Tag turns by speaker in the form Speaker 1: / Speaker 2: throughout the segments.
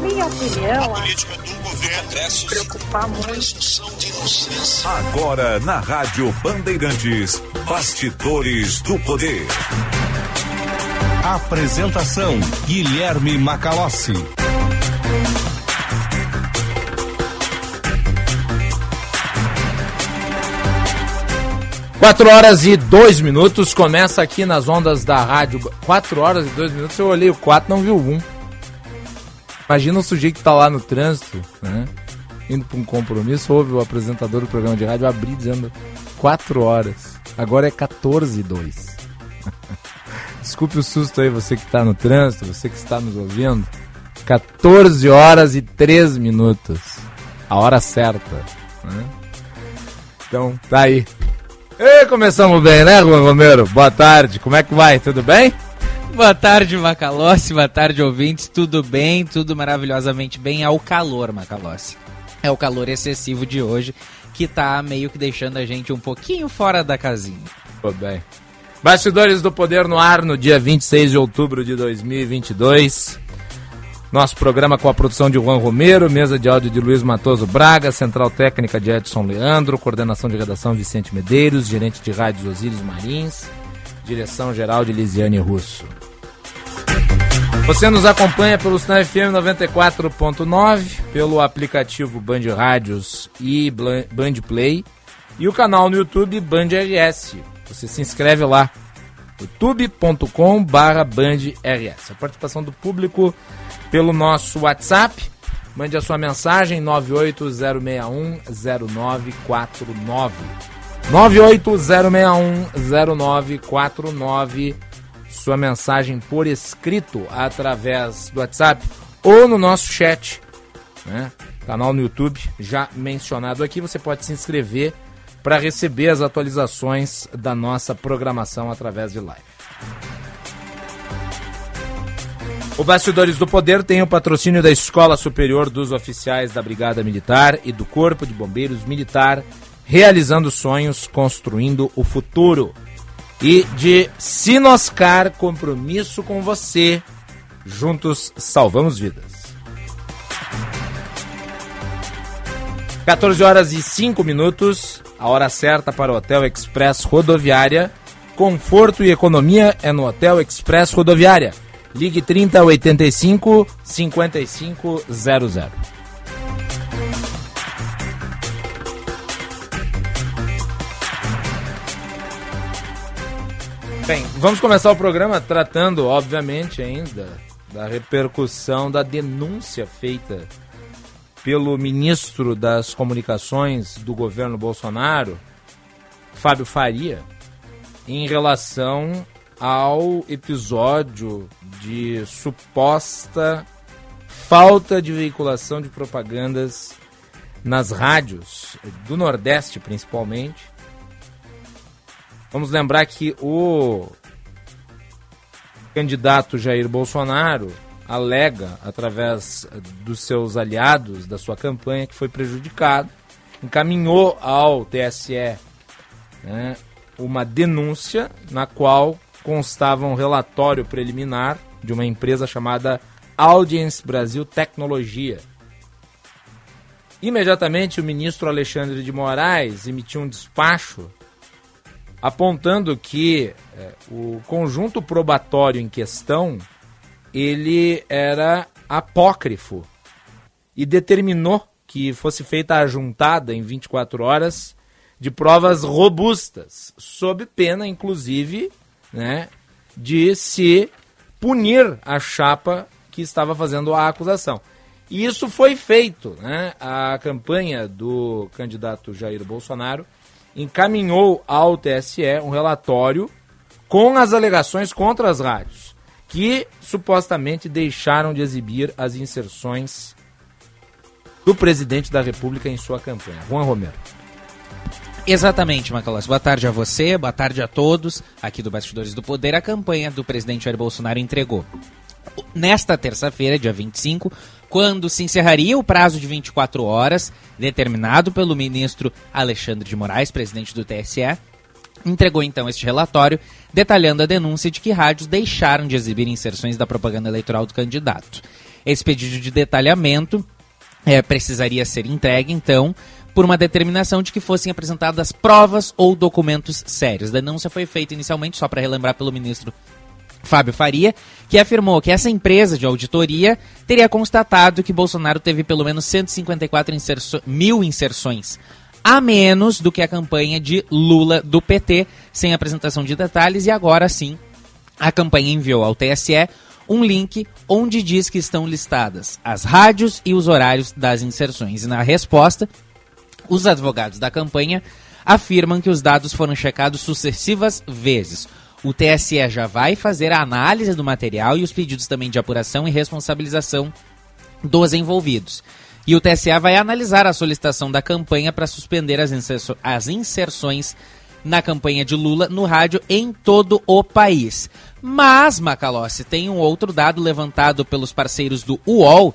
Speaker 1: minha opinião,
Speaker 2: a política do governo
Speaker 1: se preocupar muito.
Speaker 3: Agora na Rádio Bandeirantes, Bastidores do Poder. Apresentação Guilherme Macalossi.
Speaker 4: Quatro horas e dois minutos, começa aqui nas ondas da rádio. Quatro horas e dois minutos, eu olhei o quatro, não vi o um. Imagina um sujeito que tá lá no trânsito, né? Indo para um compromisso, ouve o apresentador do programa de rádio abrir dizendo quatro horas. Agora é 14 e 2. Desculpe o susto aí, você que está no trânsito, você que está nos ouvindo. 14 horas e 3 minutos. A hora certa. Né? Então, tá aí. E começamos bem, né, Juan Romero? Boa tarde, como é que vai? Tudo bem?
Speaker 5: Boa tarde, Macalossi. Boa tarde, ouvintes. Tudo bem? Tudo maravilhosamente bem. É o calor, Macalossi. É o calor excessivo de hoje que tá meio que deixando a gente um pouquinho fora da casinha.
Speaker 4: Tudo bem. Bastidores do Poder no ar no dia 26 de outubro de 2022. Nosso programa com a produção de Juan Romero, mesa de áudio de Luiz Matoso Braga, central técnica de Edson Leandro, coordenação de redação Vicente Medeiros, gerente de rádios Osíris Marins, direção geral de Lisiane Russo. Você nos acompanha pelo Sinal FM 94.9, pelo aplicativo Band Rádios e Band Play e o canal no YouTube Band RS. Você se inscreve lá, youtube.com barra. A participação do público pelo nosso WhatsApp. Mande a sua mensagem 980610949. 980610949. Sua mensagem por escrito através do WhatsApp ou no nosso chat, né? Canal no YouTube já mencionado aqui, você pode se inscrever para receber as atualizações da nossa programação através de live. O Bastidores do Poder tem o patrocínio da Escola Superior dos Oficiais da Brigada Militar e do Corpo de Bombeiros Militar, realizando sonhos, construindo o futuro. E de Sinoscar, compromisso com você. Juntos salvamos vidas. 14 horas e 5 minutos, a hora certa para o Hotel Express Rodoviária. Conforto e economia é no Hotel Express Rodoviária. Ligue 30 85 5500. Vamos começar o programa tratando, obviamente, ainda da repercussão da denúncia feita pelo ministro das Comunicações do governo Bolsonaro, Fábio Faria, em relação ao episódio de suposta falta de veiculação de propagandas nas rádios do Nordeste, principalmente. Vamos lembrar que o candidato Jair Bolsonaro alega, através dos seus aliados da sua campanha, que foi prejudicado, encaminhou ao TSE né, uma denúncia na qual constava um relatório preliminar de uma empresa chamada Audience Brasil Tecnologia. Imediatamente, o ministro Alexandre de Moraes emitiu um despacho apontando que é, o conjunto probatório em questão ele era apócrifo e determinou que fosse feita a juntada em 24 horas de provas robustas, sob pena, inclusive, né, de se punir a chapa que estava fazendo a acusação. E isso foi feito. Né? A campanha do candidato Jair Bolsonaro encaminhou ao TSE um relatório com as alegações contra as rádios, que supostamente deixaram de exibir as inserções do presidente da República em sua campanha. Juan Romero.
Speaker 5: Exatamente, Macalós. Boa tarde a você, boa tarde a todos. Aqui do Bastidores do Poder, a campanha do presidente Jair Bolsonaro entregou. Nesta terça-feira, dia 25, quando se encerraria o prazo de 24 horas, determinado pelo ministro Alexandre de Moraes, presidente do TSE, entregou então este relatório detalhando a denúncia de que rádios deixaram de exibir inserções da propaganda eleitoral do candidato.
Speaker 6: Esse pedido de detalhamento é, precisaria ser entregue, então, por uma determinação de que fossem apresentadas provas ou documentos sérios. A denúncia foi feita inicialmente, só para relembrar pelo ministro Fábio Faria, que afirmou que essa empresa de auditoria teria constatado que Bolsonaro teve pelo menos 154 inserso mil inserções a menos do que a campanha de Lula do PT, sem apresentação de detalhes, e agora sim a campanha enviou ao TSE um link onde diz que estão listadas as rádios e os horários das inserções. E na resposta, os advogados da campanha afirmam que os dados foram checados sucessivas vezes. O TSE já vai fazer a análise do material e os pedidos também de apuração e responsabilização dos envolvidos. E o TSE vai analisar a solicitação da campanha para suspender as, as inserções na campanha de Lula no rádio em todo o país. Mas, Macalossi, tem um outro dado levantado pelos parceiros do UOL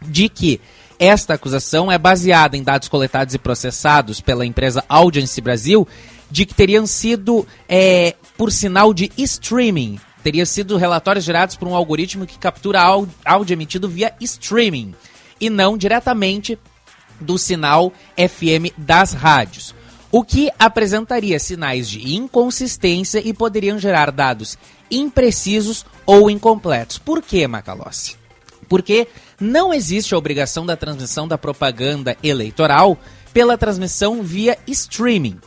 Speaker 6: de que esta acusação é baseada em dados coletados e processados pela empresa Audience Brasil de que teriam sido é, por sinal de streaming. Teria sido relatórios gerados por um algoritmo que captura áudio emitido via streaming e não diretamente do sinal FM das rádios. O que apresentaria sinais de inconsistência e poderiam gerar dados imprecisos ou incompletos. Por que, Macalossi? Porque não existe a obrigação da transmissão da propaganda eleitoral pela transmissão via streaming.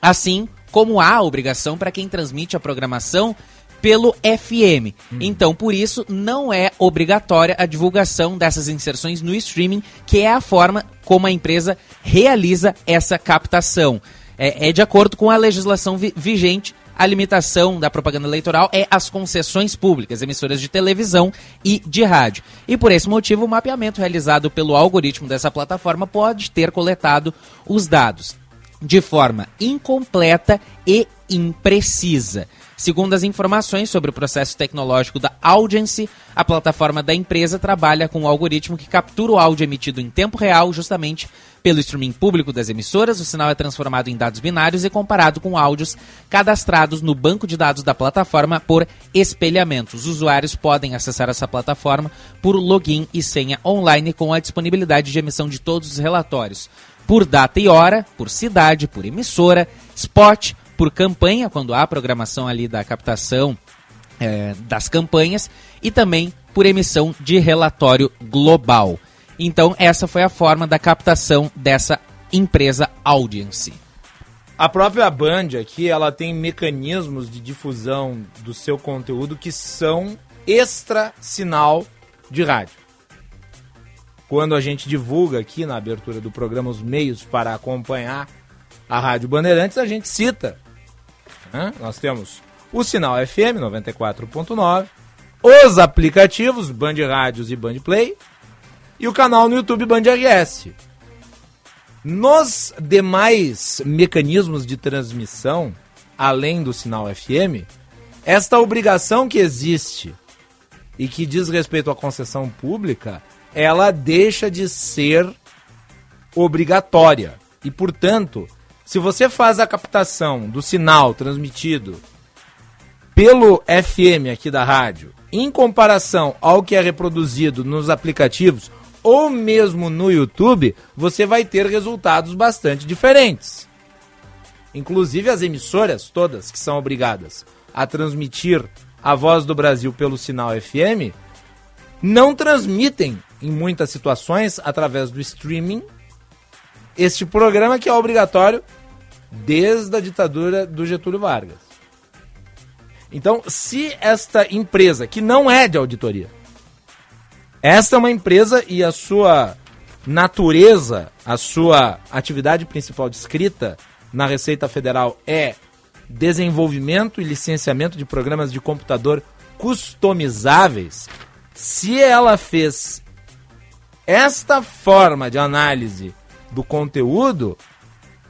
Speaker 6: Assim como há obrigação para quem transmite a programação pelo FM. Hum. Então, por isso, não é obrigatória a divulgação dessas inserções no streaming, que é a forma como a empresa realiza essa captação. É, é de acordo com a legislação vi vigente. A limitação da propaganda eleitoral é as concessões públicas, emissoras de televisão e de rádio. E por esse motivo, o mapeamento realizado pelo algoritmo dessa plataforma pode ter coletado os dados de forma incompleta e imprecisa. Segundo as informações sobre o processo tecnológico da Audience, a plataforma da empresa trabalha com um algoritmo que captura o áudio emitido em tempo real, justamente pelo streaming público das emissoras. O sinal é transformado em dados binários e comparado com áudios cadastrados no banco de dados da plataforma por espelhamento. Os usuários podem acessar essa plataforma por login e senha online com a disponibilidade de emissão de todos os relatórios por data e hora, por cidade, por emissora, spot, por campanha, quando há programação ali da captação é, das campanhas, e também por emissão de relatório global. Então, essa foi a forma da captação dessa empresa Audience.
Speaker 4: A própria Band aqui, ela tem mecanismos de difusão do seu conteúdo que são extra sinal de rádio quando a gente divulga aqui na abertura do programa os meios para acompanhar a Rádio Bandeirantes, a gente cita. Né? Nós temos o sinal FM 94.9, os aplicativos Band Rádios e Band Play e o canal no YouTube Band RS. Nos demais mecanismos de transmissão, além do sinal FM, esta obrigação que existe e que diz respeito à concessão pública ela deixa de ser obrigatória. E, portanto, se você faz a captação do sinal transmitido pelo FM aqui da rádio, em comparação ao que é reproduzido nos aplicativos ou mesmo no YouTube, você vai ter resultados bastante diferentes. Inclusive as emissoras todas que são obrigadas a transmitir a voz do Brasil pelo sinal FM não transmitem em muitas situações, através do streaming, este programa que é obrigatório desde a ditadura do Getúlio Vargas. Então, se esta empresa, que não é de auditoria, esta é uma empresa e a sua natureza, a sua atividade principal descrita na Receita Federal é desenvolvimento e licenciamento de programas de computador customizáveis. Se ela fez esta forma de análise do conteúdo,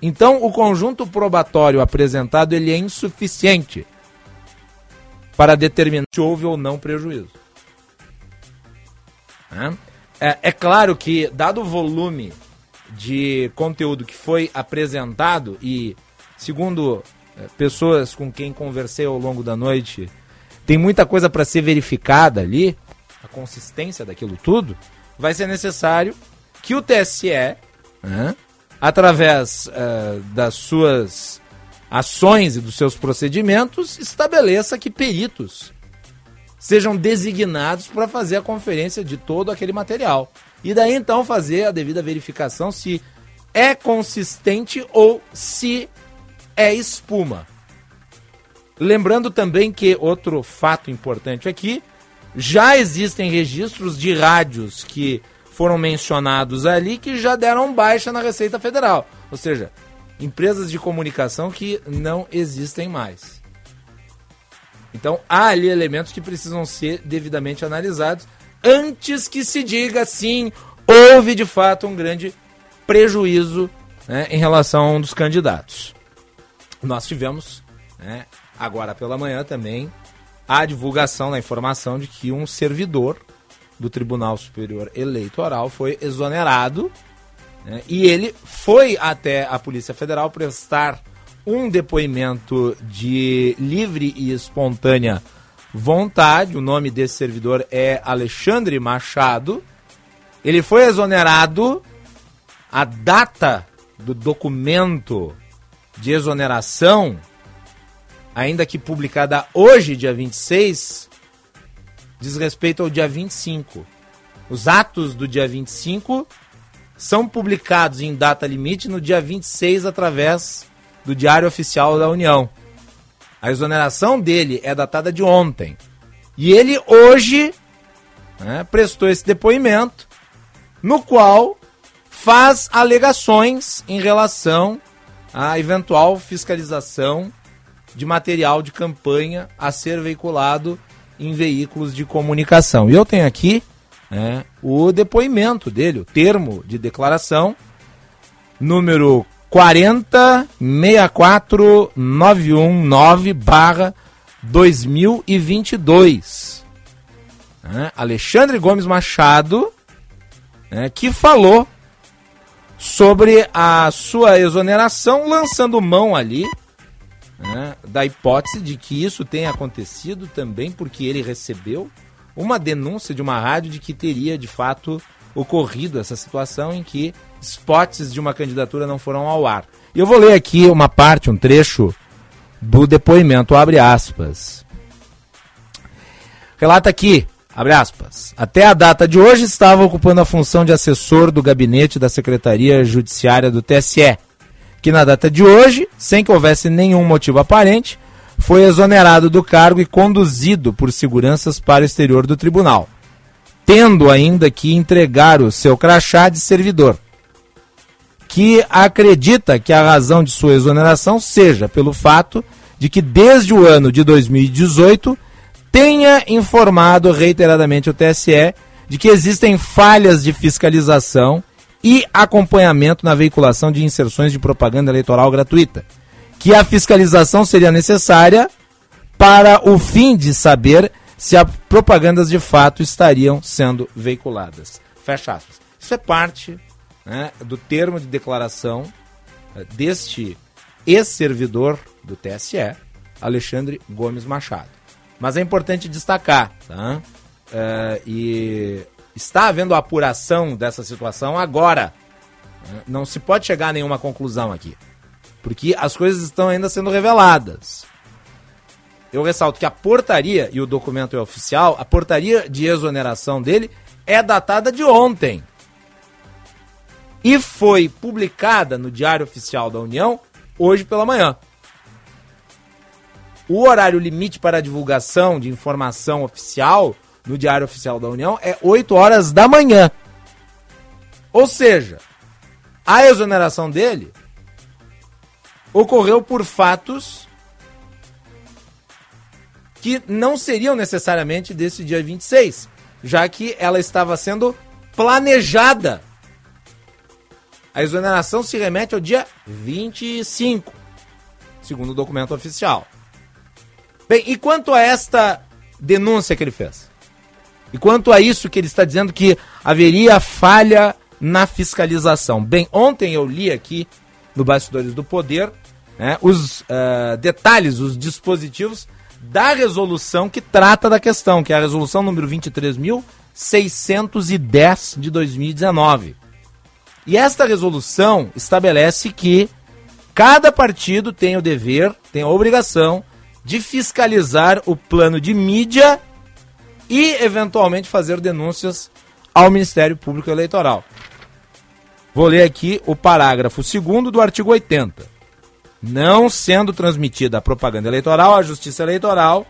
Speaker 4: então o conjunto probatório apresentado ele é insuficiente para determinar se houve ou não prejuízo. É, é claro que, dado o volume de conteúdo que foi apresentado e, segundo é, pessoas com quem conversei ao longo da noite, tem muita coisa para ser verificada ali, a consistência daquilo tudo, vai ser necessário que o TSE, né, através uh, das suas ações e dos seus procedimentos, estabeleça que peritos sejam designados para fazer a conferência de todo aquele material. E daí então fazer a devida verificação se é consistente ou se é espuma. Lembrando também que outro fato importante aqui, já existem registros de rádios que foram mencionados ali que já deram baixa na Receita Federal. Ou seja, empresas de comunicação que não existem mais. Então há ali elementos que precisam ser devidamente analisados antes que se diga sim, houve de fato um grande prejuízo né, em relação a um dos candidatos. Nós tivemos, né, agora pela manhã também, a divulgação da informação de que um servidor do Tribunal Superior Eleitoral foi exonerado né, e ele foi até a Polícia Federal prestar um depoimento de livre e espontânea vontade. O nome desse servidor é Alexandre Machado. Ele foi exonerado. A data do documento de exoneração, ainda que publicada hoje, dia 26, diz respeito ao dia 25. Os atos do dia 25 são publicados em data limite no dia 26 através do Diário Oficial da União. A exoneração dele é datada de ontem. E ele hoje né, prestou esse depoimento, no qual faz alegações em relação à eventual fiscalização de material de campanha a ser veiculado em veículos de comunicação. E eu tenho aqui né, o depoimento dele, o termo de declaração, número 4064919 barra 2022. Né? Alexandre Gomes Machado, né, que falou sobre a sua exoneração, lançando mão ali né, da hipótese de que isso tenha acontecido também porque ele recebeu uma denúncia de uma rádio de que teria de fato ocorrido essa situação em que spots de uma candidatura não foram ao ar. E eu vou ler aqui uma parte, um trecho do depoimento, abre aspas. Relata aqui, abre aspas, até a data de hoje estava ocupando a função de assessor do gabinete da Secretaria Judiciária do TSE, que na data de hoje, sem que houvesse nenhum motivo aparente, foi exonerado do cargo e conduzido por seguranças para o exterior do tribunal, tendo ainda que entregar o seu crachá de servidor que acredita que a razão de sua exoneração seja pelo fato de que desde o ano de 2018 tenha informado reiteradamente o TSE de que existem falhas de fiscalização e acompanhamento na veiculação de inserções de propaganda eleitoral gratuita, que a fiscalização seria necessária para o fim de saber se as propagandas de fato estariam sendo veiculadas. Fecha aspas. Isso é parte né, do termo de declaração uh, deste ex-servidor do TSE, Alexandre Gomes Machado. Mas é importante destacar, tá? Uh, e está havendo apuração dessa situação agora. Não se pode chegar a nenhuma conclusão aqui. Porque as coisas estão ainda sendo reveladas. Eu ressalto que a portaria, e o documento é oficial, a portaria de exoneração dele é datada de ontem e foi publicada no Diário Oficial da União hoje pela manhã. O horário limite para divulgação de informação oficial no Diário Oficial da União é 8 horas da manhã. Ou seja, a exoneração dele ocorreu por fatos que não seriam necessariamente desse dia 26, já que ela estava sendo planejada a exoneração se remete ao dia 25, segundo o documento oficial. Bem, e quanto a esta denúncia que ele fez? E quanto a isso que ele está dizendo que haveria falha na fiscalização? Bem, ontem eu li aqui no Bastidores do Poder né, os uh, detalhes, os dispositivos da resolução que trata da questão, que é a resolução número 23.000 610 de 2019. E esta resolução estabelece que cada partido tem o dever, tem a obrigação de fiscalizar o plano de mídia e, eventualmente, fazer denúncias ao Ministério Público Eleitoral. Vou ler aqui o parágrafo 2 do artigo 80. Não sendo transmitida a propaganda eleitoral à Justiça Eleitoral,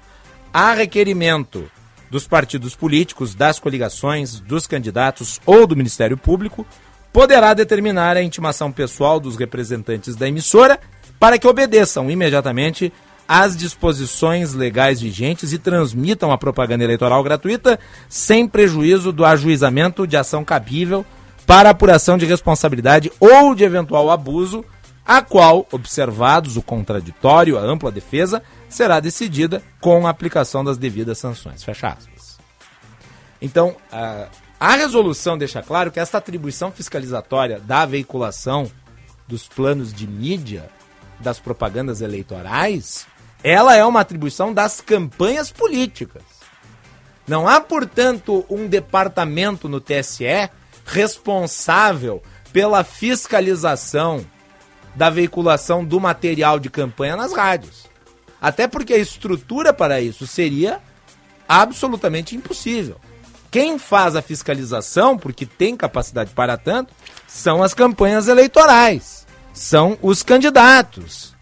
Speaker 4: a requerimento dos partidos políticos, das coligações, dos candidatos ou do Ministério Público, poderá determinar a intimação pessoal dos representantes da emissora para que obedeçam imediatamente às disposições legais vigentes e transmitam a propaganda eleitoral gratuita sem prejuízo do ajuizamento de ação cabível para apuração de responsabilidade ou de eventual abuso, a qual, observados o contraditório, a ampla defesa, será decidida com a aplicação das devidas sanções. Fecha aspas. Então, a resolução deixa claro que esta atribuição fiscalizatória da veiculação dos planos de mídia, das propagandas eleitorais, ela é uma atribuição das campanhas políticas. Não há, portanto, um departamento no TSE responsável pela fiscalização da veiculação do material de campanha nas rádios. Até porque a estrutura para isso seria absolutamente impossível. Quem faz a fiscalização, porque tem capacidade para tanto, são as campanhas eleitorais, são os candidatos.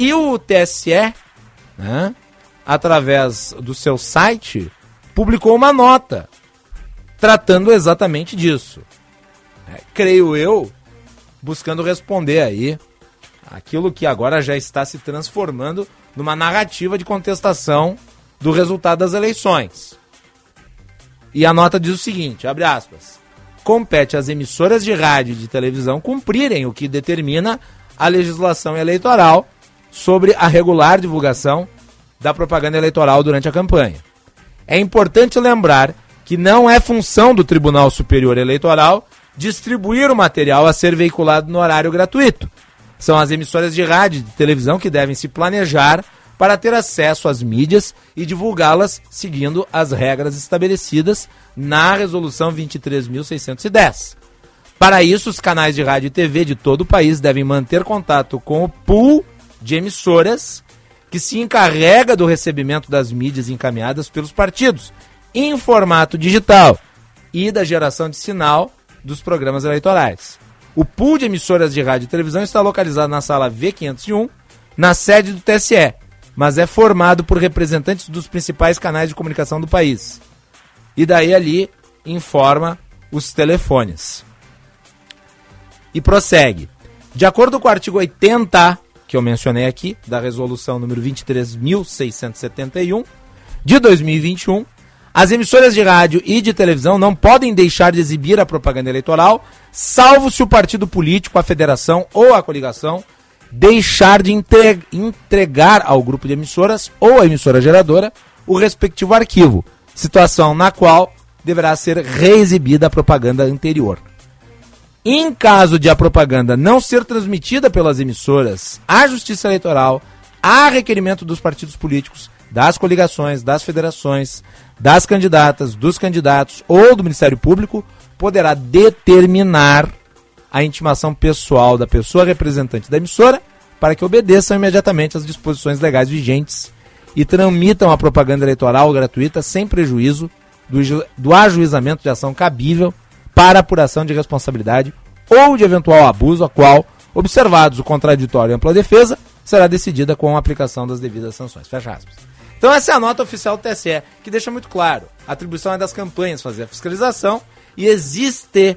Speaker 4: E o TSE, né, através do seu site, publicou uma nota tratando exatamente disso. É, creio eu, buscando responder aí aquilo que agora já está se transformando numa narrativa de contestação do resultado das eleições. E a nota diz o seguinte, abre aspas, compete às emissoras de rádio e de televisão cumprirem o que determina a legislação eleitoral sobre a regular divulgação da propaganda eleitoral durante a campanha. É importante lembrar que não é função do Tribunal Superior Eleitoral distribuir o material a ser veiculado no horário gratuito, são as emissoras de rádio e de televisão que devem se planejar para ter acesso às mídias e divulgá-las seguindo as regras estabelecidas na Resolução 23.610. Para isso, os canais de rádio e TV de todo o país devem manter contato com o pool de emissoras que se encarrega do recebimento das mídias encaminhadas pelos partidos em formato digital e da geração de sinal dos programas eleitorais. O pool de emissoras de rádio e televisão está localizado na sala V501, na sede do TSE, mas é formado por representantes dos principais canais de comunicação do país. E daí ali informa os telefones. E prossegue. De acordo com o artigo 80, que eu mencionei aqui, da resolução número 23.671 de 2021, as emissoras de rádio e de televisão não podem deixar de exibir a propaganda eleitoral, salvo se o partido político, a federação ou a coligação deixar de entregar ao grupo de emissoras ou à emissora geradora o respectivo arquivo, situação na qual deverá ser reexibida a propaganda anterior. Em caso de a propaganda não ser transmitida pelas emissoras à Justiça Eleitoral, há requerimento dos partidos políticos, das coligações, das federações, das candidatas, dos candidatos ou do Ministério Público poderá determinar a intimação pessoal da pessoa representante da emissora para que obedeçam imediatamente às disposições legais vigentes e tramitam a propaganda eleitoral gratuita sem prejuízo do, do ajuizamento de ação cabível para apuração de responsabilidade ou de eventual abuso, a qual, observados o contraditório e ampla defesa, será decidida com a aplicação das devidas sanções. Fecha aspas. Então essa é a nota oficial do TSE, que deixa muito claro, a atribuição é das campanhas fazer a fiscalização e existe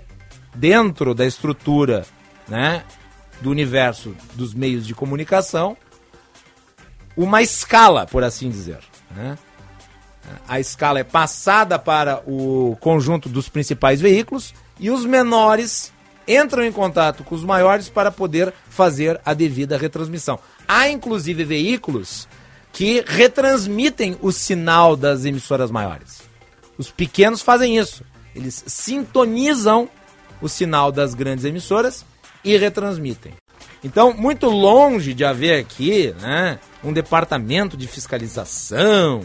Speaker 4: dentro da estrutura, né, do universo dos meios de comunicação uma escala, por assim dizer, né? A escala é passada para o conjunto dos principais veículos e os menores entram em contato com os maiores para poder fazer a devida retransmissão. Há inclusive veículos que retransmitem o sinal das emissoras maiores. Os pequenos fazem isso. Eles sintonizam o sinal das grandes emissoras e retransmitem. Então, muito longe de haver aqui né, um departamento de fiscalização,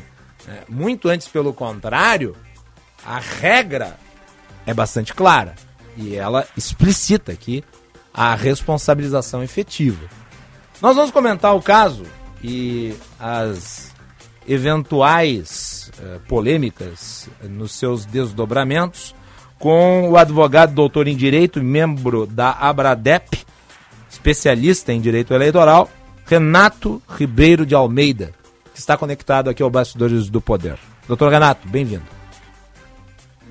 Speaker 4: né, muito antes pelo contrário, A regra é bastante clara e ela explicita aqui a responsabilização efetiva. Nós vamos comentar o caso e as eventuais eh, polêmicas nos seus desdobramentos com o advogado doutor em direito membro da Abradep, especialista em direito eleitoral, Renato Ribeiro de Almeida, que está conectado aqui ao Bastidores do Poder. Doutor Renato, bem-vindo.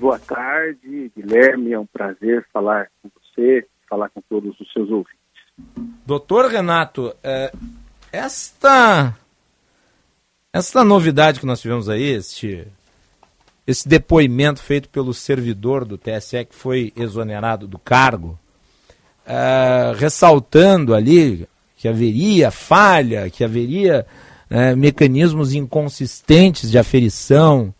Speaker 2: Boa tarde, Guilherme. É um prazer falar com você, falar com todos os seus ouvintes.
Speaker 4: Doutor Renato, é, esta, esta novidade que nós tivemos aí, este, esse depoimento feito pelo servidor do TSE que foi exonerado do cargo, é, ressaltando ali que haveria falha, que haveria é, mecanismos inconsistentes de aferição,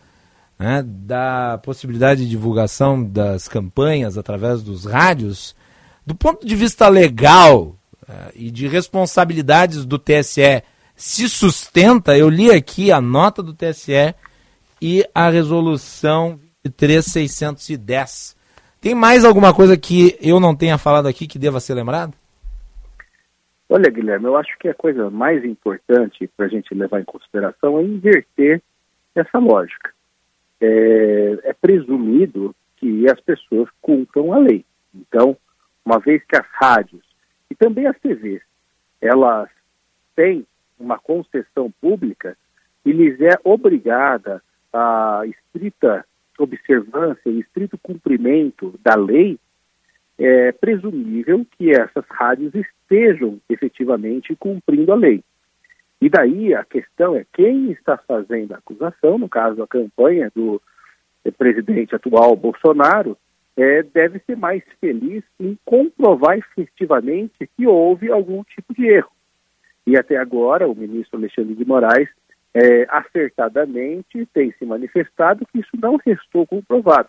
Speaker 4: né, da possibilidade de divulgação das campanhas através dos rádios, do ponto de vista legal uh, e de responsabilidades do TSE, se sustenta, eu li aqui a nota do TSE e a resolução 3610. Tem mais alguma coisa que eu não tenha falado aqui que deva ser lembrado?
Speaker 2: Olha, Guilherme, eu acho que a coisa mais importante para a gente levar em consideração é inverter essa lógica. É, é presumido que as pessoas cumpram a lei. Então, uma vez que as rádios e também as TVs, elas têm uma concessão pública e lhes é obrigada a estrita observância e estrito cumprimento da lei, é presumível que essas rádios estejam efetivamente cumprindo a lei. E daí a questão é quem está fazendo a acusação, no caso a campanha do presidente atual Bolsonaro, é, deve ser mais feliz em comprovar efetivamente que houve algum tipo de erro. E até agora, o ministro Alexandre de Moraes, é, acertadamente, tem se manifestado que isso não restou comprovado.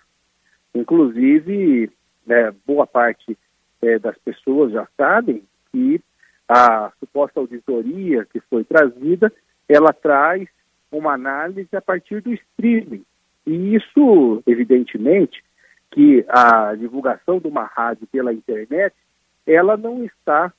Speaker 2: Inclusive, né, boa parte é, das pessoas já sabem que a suposta auditoria que foi trazida, ela traz uma análise a partir do streaming. E isso, evidentemente, que a divulgação de uma rádio pela internet, ela não está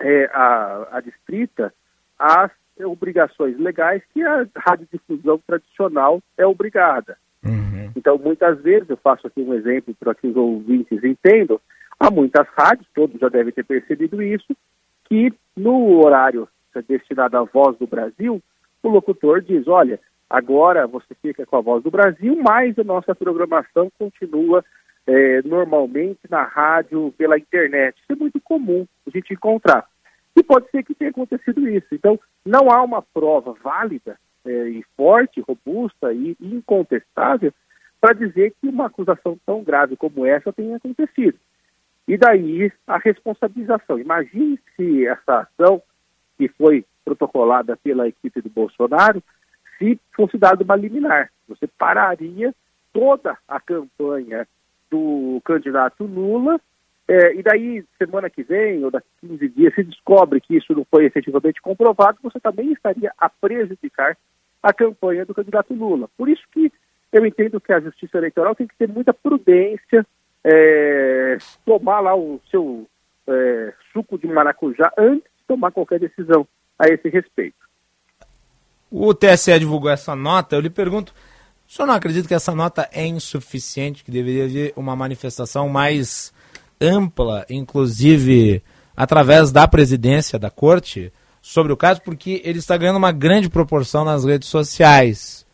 Speaker 2: é, a, distrita às obrigações legais que a radiodifusão tradicional é obrigada. Uhum. Então, muitas vezes, eu faço aqui um exemplo para que os ouvintes entendam, há muitas rádios, todos já devem ter percebido isso, que no horário destinado à voz do Brasil, o locutor diz, olha, Agora você fica com a voz do Brasil, mas a nossa programação continua é, normalmente na rádio, pela internet. Isso é muito comum a gente encontrar. E pode ser que tenha acontecido isso. Então, não há uma prova válida é, e forte, robusta e incontestável para dizer que uma acusação tão grave como essa tenha acontecido. E daí a responsabilização. Imagine se essa ação que foi protocolada pela equipe do Bolsonaro se fosse dado uma liminar. Você pararia toda a campanha do candidato Lula, é, e daí, semana que vem, ou daqui 15 dias, se descobre que isso não foi efetivamente comprovado, você também estaria a prejudicar a campanha do candidato Lula. Por isso que eu entendo que a Justiça Eleitoral tem que ter muita prudência, é, tomar lá o seu é, suco de maracujá antes de tomar qualquer decisão a esse respeito.
Speaker 4: O TSE divulgou essa nota, eu lhe pergunto, o senhor não acredita que essa nota é insuficiente, que deveria haver uma manifestação mais ampla, inclusive através da presidência da corte, sobre o caso, porque ele está ganhando uma grande proporção nas redes sociais.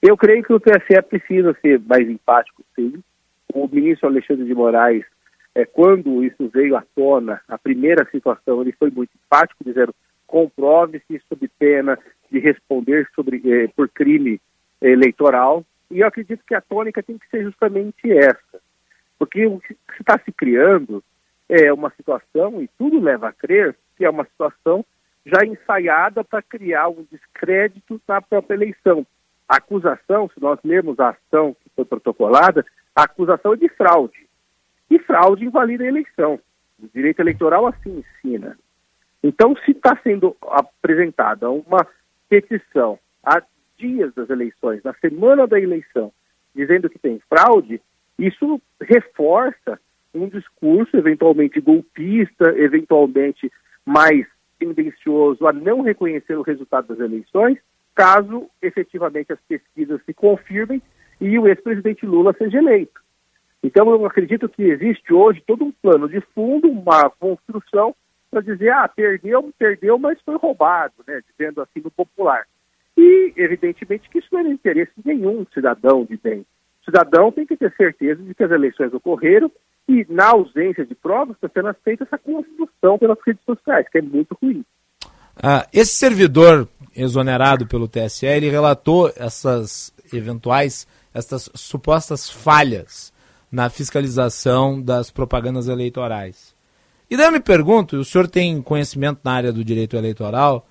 Speaker 2: Eu creio que o TSE precisa ser mais empático, sim. O ministro Alexandre de Moraes, é, quando isso veio à tona, a primeira situação, ele foi muito empático, dizendo comprove-se sob pena de responder sobre, eh, por crime eleitoral. E eu acredito que a tônica tem que ser justamente essa. Porque o que está se criando é uma situação, e tudo leva a crer, que é uma situação já ensaiada para criar um descrédito na própria eleição. A acusação, se nós lermos a ação que foi protocolada, a acusação é de fraude. E fraude invalida a eleição. O direito eleitoral assim ensina. Então, se está sendo apresentada uma petição a dias das eleições, na semana da eleição, dizendo que tem fraude, isso reforça um discurso eventualmente golpista, eventualmente mais tendencioso a não reconhecer o resultado das eleições, caso efetivamente as pesquisas se confirmem e o ex-presidente Lula seja eleito. Então, eu acredito que existe hoje todo um plano de fundo, uma construção para dizer, ah, perdeu, perdeu, mas foi roubado, né? Dizendo assim no popular. E, evidentemente, que isso não é interesse de nenhum cidadão de bem. O cidadão tem que ter certeza de que as eleições ocorreram e, na ausência de provas, está sendo feita essa construção pelas redes sociais, que é muito ruim.
Speaker 4: Ah, esse servidor exonerado pelo TSE, ele relatou essas eventuais, essas supostas falhas na fiscalização das propagandas eleitorais. E daí eu me pergunto, o senhor tem conhecimento na área do direito eleitoral,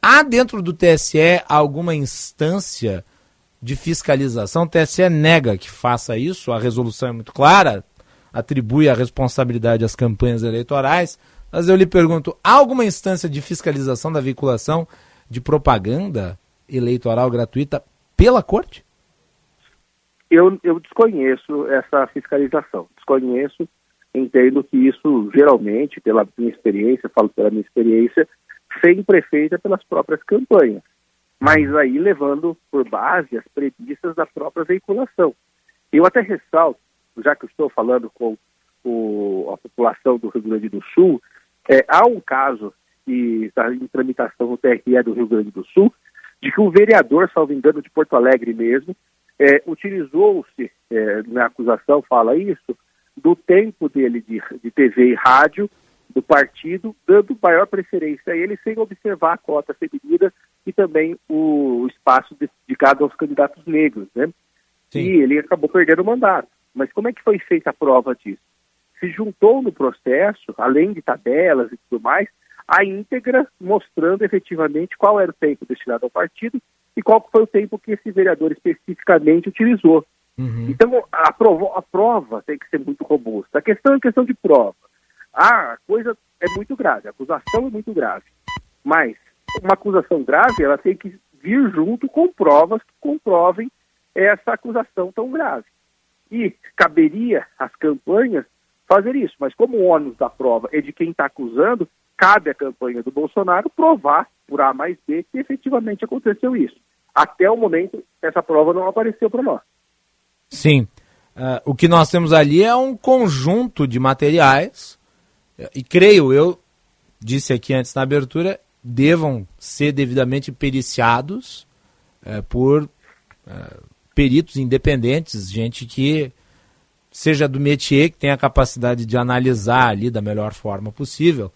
Speaker 4: há dentro do TSE alguma instância de fiscalização? O TSE nega que faça isso, a resolução é muito clara, atribui a responsabilidade às campanhas eleitorais, mas eu lhe pergunto, há alguma instância de fiscalização da veiculação de propaganda eleitoral gratuita pela corte?
Speaker 2: Eu, eu desconheço essa fiscalização, desconheço entendo que isso geralmente, pela minha experiência, falo pela minha experiência, sempre é feita pelas próprias campanhas, mas aí levando por base as premissas da própria veiculação. Eu até ressalto, já que estou falando com o, a população do Rio Grande do Sul, é, há um caso que está em tramitação no TRE do Rio Grande do Sul, de que um vereador, salvo engano, de Porto Alegre mesmo, é, utilizou-se, é, na acusação fala isso, do tempo dele de, de TV e rádio do partido, dando maior preferência a ele sem observar a cota feminina e também o, espaço dedicado aos candidatos negros, né? Sim. E ele acabou perdendo o mandato. Mas como é que foi feita a prova disso? Se juntou no processo, além de tabelas e tudo mais, a íntegra mostrando efetivamente qual era o tempo destinado ao partido e qual foi o tempo que esse vereador especificamente utilizou. Uhum. Então, a prova, a prova tem que ser muito robusta. A questão é questão de prova. A coisa é muito grave, a acusação é muito grave. Mas uma acusação grave, ela tem que vir junto com provas que comprovem essa acusação tão grave. E caberia às campanhas fazer isso. Mas como o ônus da prova é de quem está acusando, cabe à campanha do Bolsonaro provar, por A mais B, que efetivamente aconteceu isso. Até o momento, essa prova não apareceu para nós.
Speaker 4: Sim. Uh, o que nós temos ali é um conjunto de materiais, e creio eu, disse aqui antes na abertura, devam ser devidamente periciados uh, por uh, peritos independentes, gente que seja do métier, que tenha a capacidade de analisar ali da melhor forma possível.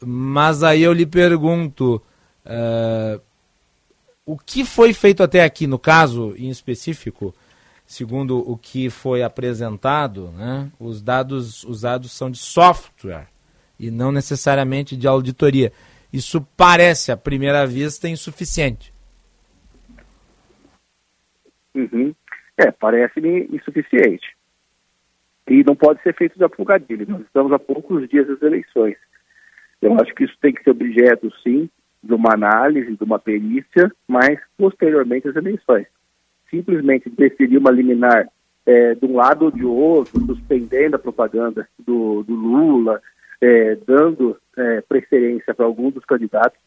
Speaker 4: Mas aí eu lhe pergunto, o que foi feito até aqui, no caso em específico, segundo o que foi apresentado, né, os dados usados são de software e não necessariamente de auditoria. Isso parece, à primeira vista, insuficiente.
Speaker 2: Uhum. É, parece-me insuficiente. E não pode ser feito de afogadilho. Nós estamos a poucos dias das eleições. Eu acho que isso tem que ser objeto, sim, de uma análise, de uma perícia, mas posteriormente às eleições simplesmente decidir uma liminar é, de um lado ou de outro, suspendendo a propaganda do, do Lula, é, dando é, preferência para algum dos candidatos,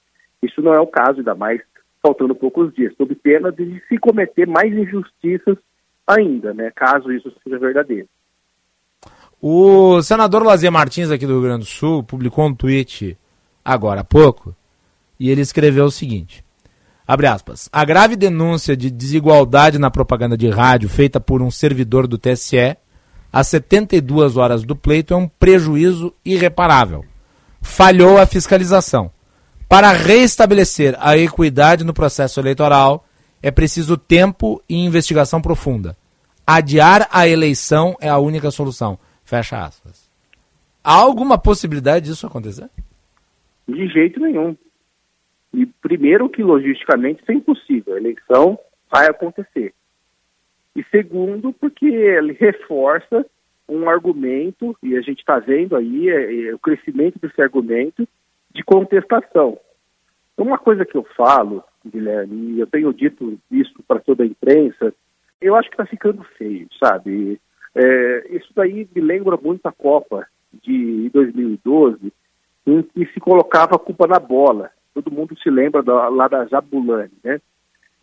Speaker 2: isso não é o caso, ainda mais faltando poucos dias, sob pena de se cometer mais injustiças ainda, né, caso isso seja verdadeiro.
Speaker 4: O senador Lazer Martins, aqui do Rio Grande do Sul, publicou um tweet agora há pouco, e ele escreveu o seguinte: Abre aspas. A grave denúncia de desigualdade na propaganda de rádio feita por um servidor do TSE às 72 horas do pleito é um prejuízo irreparável. Falhou a fiscalização. Para reestabelecer a equidade no processo eleitoral, é preciso tempo e investigação profunda. Adiar a eleição é a única solução. Fecha aspas. Há alguma possibilidade disso acontecer?
Speaker 2: De jeito nenhum. E primeiro que logisticamente isso é impossível, a eleição vai acontecer. E segundo, porque ele reforça um argumento, e a gente está vendo aí é, é, o crescimento desse argumento de contestação. Uma coisa que eu falo, Guilherme, e eu tenho dito isso para toda a imprensa, eu acho que está ficando feio, sabe? É, isso daí me lembra muito a Copa de 2012, em que se colocava a culpa na bola. Todo mundo se lembra da, lá da Jabulani, né?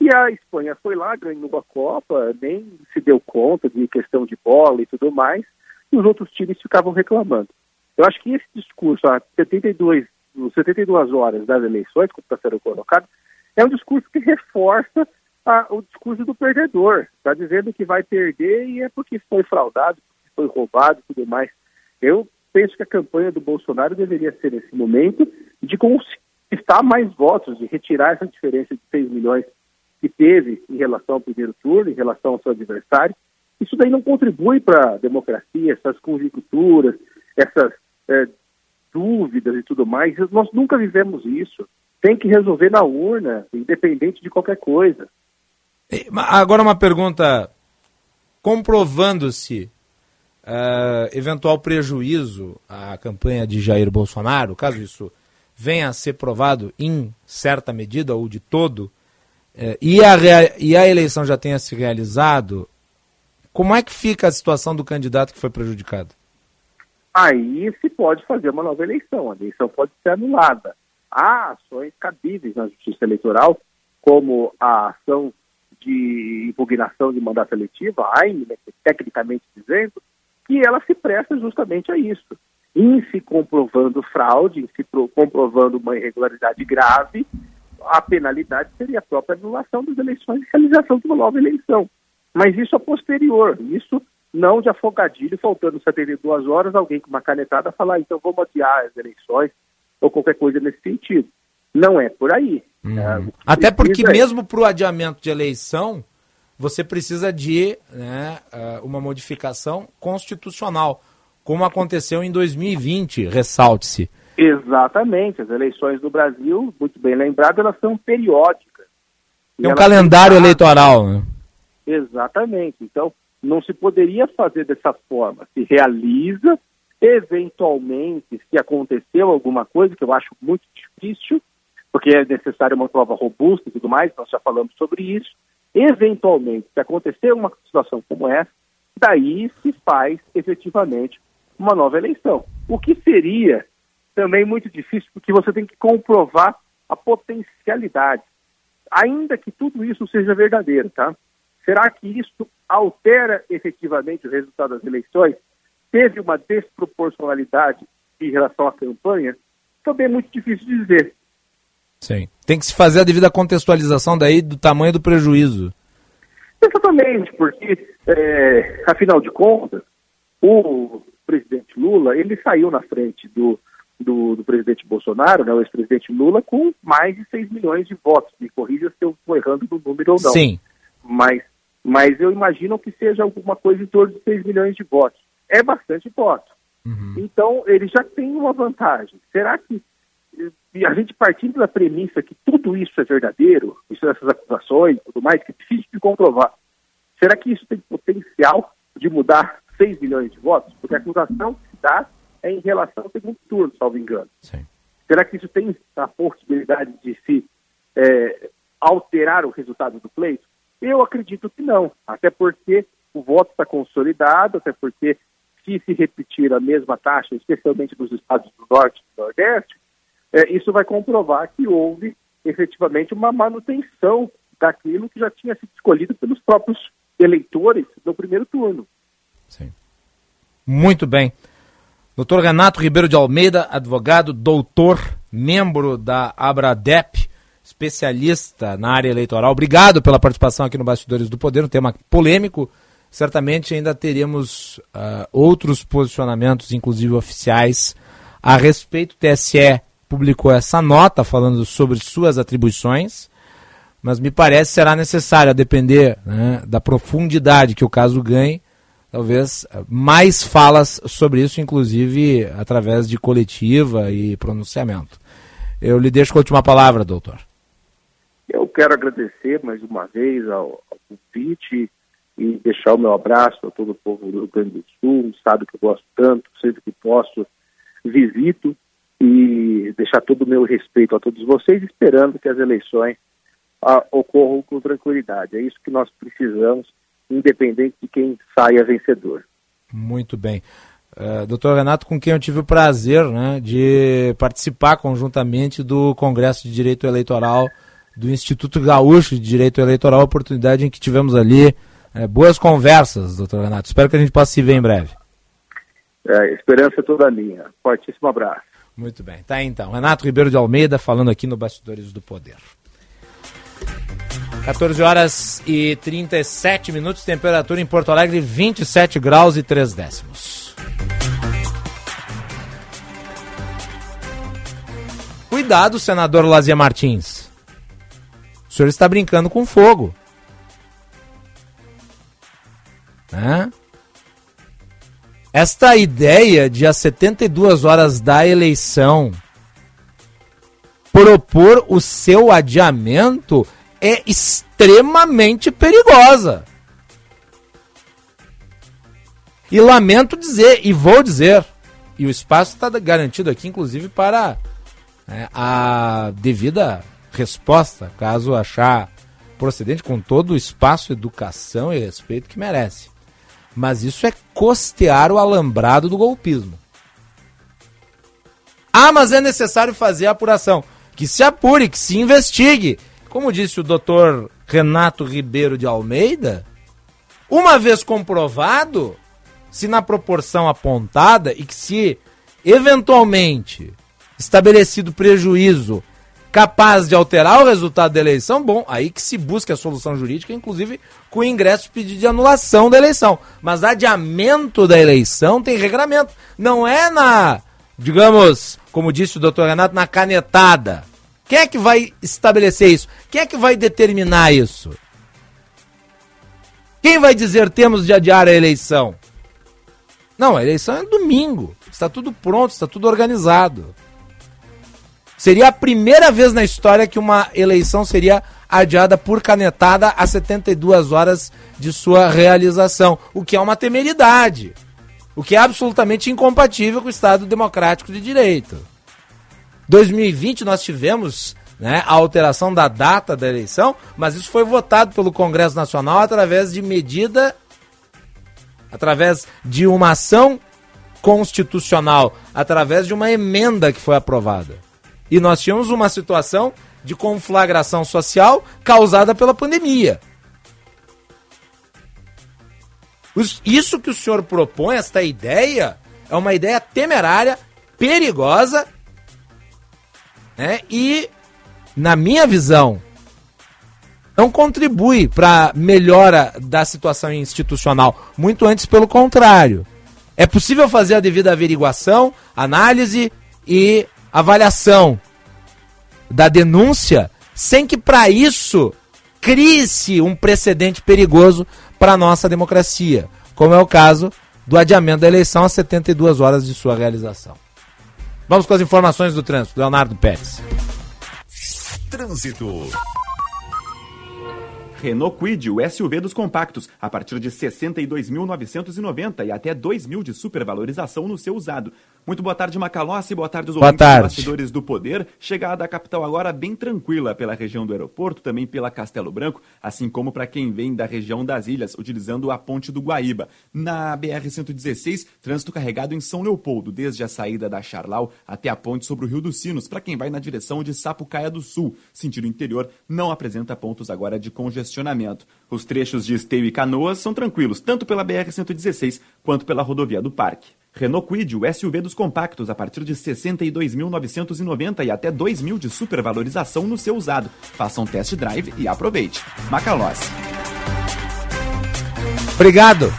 Speaker 2: E a Espanha foi lá, ganhou a Copa, nem se deu conta de questão de bola e tudo mais, e os outros times ficavam reclamando. Eu acho que esse discurso, há 72, 72 horas das eleições, como está sendo colocado, é um discurso que reforça a, o discurso do perdedor. Está dizendo que vai perder e é porque foi fraudado, foi roubado e tudo mais. Eu penso que a campanha do Bolsonaro deveria ser, nesse momento, de conquistar mais votos, de retirar essa diferença de 6 milhões que teve em relação ao primeiro turno, em relação ao seu adversário. Isso daí não contribui para a democracia, essas conjecturas, essas é, dúvidas e tudo mais. Nós nunca vivemos isso. Tem que resolver na urna, independente de qualquer coisa.
Speaker 4: Agora uma pergunta, comprovando-se uh, eventual prejuízo à campanha de Jair Bolsonaro, caso isso venha a ser provado em certa medida ou de todo, uh, e, a e a eleição já tenha se realizado, como é que fica a situação do candidato que foi prejudicado?
Speaker 2: Aí se pode fazer uma nova eleição, a eleição pode ser anulada. Há ações cabíveis na justiça eleitoral, como a ação de impugnação de mandato eletivo, a AIM, né, tecnicamente dizendo, que ela se presta justamente a isso. Em se comprovando fraude, em se comprovando uma irregularidade grave, a penalidade seria a própria anulação das eleições e realização de uma nova eleição. Mas isso a posterior, isso não de afogadilho, faltando 72 horas, alguém com uma canetada falar, ah, então vamos adiar as eleições, ou qualquer coisa nesse sentido. Não é por aí.
Speaker 4: Hum. É, Até porque é... mesmo para o adiamento de eleição, você precisa de né, é, uma modificação constitucional, como aconteceu em 2020, ressalte-se.
Speaker 2: Exatamente. As eleições do Brasil, muito bem lembrado, elas são periódicas.
Speaker 4: Tem um calendário eleitoral, né?
Speaker 2: Exatamente. Então, não se poderia fazer dessa forma. Se realiza, eventualmente, se aconteceu alguma coisa, que eu acho muito difícil, porque é necessária uma prova robusta e tudo mais, nós já falamos sobre isso. Eventualmente, se acontecer uma situação como essa, daí se faz efetivamente uma nova eleição. O que seria também muito difícil, porque você tem que comprovar a potencialidade, ainda que tudo isso seja verdadeiro, tá? Será que isso altera efetivamente o resultado das eleições? Teve uma desproporcionalidade em relação à campanha? Também é muito difícil dizer.
Speaker 4: Sim. Tem que se fazer a devida contextualização daí do tamanho do prejuízo.
Speaker 2: Exatamente, porque, é, afinal de contas, o presidente Lula, ele saiu na frente do, do, do presidente Bolsonaro, né, o ex-presidente Lula, com mais de 6 milhões de votos. Me corrija se eu estou errando no número ou não.
Speaker 4: Sim.
Speaker 2: Mas, mas eu imagino que seja alguma coisa em torno de 6 milhões de votos. É bastante voto. Uhum. Então, ele já tem uma vantagem. Será que e a gente partindo da premissa que tudo isso é verdadeiro, isso, essas acusações tudo mais, que é difícil de comprovar, será que isso tem potencial de mudar 6 milhões de votos? Porque a acusação que se dá é em relação ao segundo turno, salvo engano. Sim. Será que isso tem a possibilidade de se é, alterar o resultado do pleito? Eu acredito que não, até porque o voto está consolidado, até porque se se repetir a mesma taxa, especialmente nos estados do Norte e do Nordeste, é, isso vai comprovar que houve efetivamente uma manutenção daquilo que já tinha sido escolhido pelos próprios eleitores no primeiro turno.
Speaker 4: Sim. Muito bem. Doutor Renato Ribeiro de Almeida, advogado, doutor, membro da Abradep, especialista na área eleitoral. Obrigado pela participação aqui no Bastidores do Poder, um tema polêmico. Certamente ainda teremos uh, outros posicionamentos, inclusive oficiais, a respeito. do TSE publicou essa nota falando sobre suas atribuições, mas me parece será necessário, a depender né, da profundidade que o caso ganhe, talvez mais falas sobre isso, inclusive através de coletiva e pronunciamento. Eu lhe deixo a última palavra, doutor.
Speaker 2: Eu quero agradecer mais uma vez ao, ao convite e deixar o meu abraço a todo o povo do Rio Grande do Sul, um estado que eu gosto tanto, sempre que posso visito e deixar todo o meu respeito a todos vocês, esperando que as eleições a, ocorram com tranquilidade. É isso que nós precisamos, independente de quem saia vencedor.
Speaker 4: Muito bem. Uh, doutor Renato, com quem eu tive o prazer né, de participar conjuntamente do Congresso de Direito Eleitoral do Instituto Gaúcho de Direito Eleitoral, oportunidade em que tivemos ali é, boas conversas, doutor Renato. Espero que a gente possa se ver em breve.
Speaker 2: É, esperança é toda minha. Fortíssimo abraço.
Speaker 4: Muito bem. Tá então. Renato Ribeiro de Almeida falando aqui no Bastidores do Poder. 14 horas e 37 minutos, temperatura em Porto Alegre 27 graus e 3 décimos. Cuidado, senador Lazia Martins. O senhor está brincando com fogo. Né? Esta ideia de às 72 horas da eleição propor o seu adiamento é extremamente perigosa. E lamento dizer, e vou dizer, e o espaço está garantido aqui, inclusive, para né, a devida resposta, caso achar procedente, com todo o espaço, educação e respeito que merece. Mas isso é costear o alambrado do golpismo. Ah, mas é necessário fazer a apuração. Que se apure, que se investigue. Como disse o doutor Renato Ribeiro de Almeida, uma vez comprovado, se na proporção apontada e que se eventualmente estabelecido prejuízo capaz de alterar o resultado da eleição, bom, aí que se busca a solução jurídica, inclusive com o ingresso de pedido de anulação da eleição. Mas adiamento da eleição tem regramento. Não é na, digamos, como disse o doutor Renato, na canetada. Quem é que vai estabelecer isso? Quem é que vai determinar isso? Quem vai dizer temos de adiar a eleição? Não, a eleição é domingo. Está tudo pronto, está tudo organizado. Seria a primeira vez na história que uma eleição seria adiada por canetada a 72 horas de sua realização, o que é uma temeridade, o que é absolutamente incompatível com o Estado democrático de direito. 2020 nós tivemos né, a alteração da data da eleição, mas isso foi votado pelo Congresso Nacional através de medida, através de uma ação constitucional, através de uma emenda que foi aprovada. E nós tínhamos uma situação de conflagração social causada pela pandemia. Isso que o senhor propõe, esta ideia, é uma ideia temerária, perigosa, né? e, na minha visão, não contribui para melhora da situação institucional. Muito antes, pelo contrário. É possível fazer a devida averiguação, análise e avaliação da denúncia sem que para isso crie-se um precedente perigoso para a nossa democracia, como é o caso do adiamento da eleição a 72 horas de sua realização. Vamos com as informações do trânsito, Leonardo Pérez.
Speaker 3: Trânsito.
Speaker 7: Renault Kwid, o SUV dos compactos, a partir de 62.990 e até 2 mil de supervalorização no seu usado. Muito boa tarde, Macalossi. Boa tarde, os
Speaker 4: boa
Speaker 7: ouvintes bastidores do poder. Chegada à capital agora bem tranquila pela região do aeroporto, também pela Castelo Branco, assim como para quem vem da região das ilhas, utilizando a ponte do Guaíba. Na BR-116, trânsito carregado em São Leopoldo, desde a saída da Charlau até a ponte sobre o Rio dos Sinos, para quem vai na direção de Sapucaia do Sul. Sentido interior, não apresenta pontos agora de congestionamento. Os trechos de Esteio e Canoas são tranquilos, tanto pela BR-116 quanto pela rodovia do Parque. Renault Kwid, o SUV dos compactos, a partir de 62.990 e até 2 mil de supervalorização no seu usado. Faça um test drive e aproveite. Macalossi.
Speaker 4: Obrigado.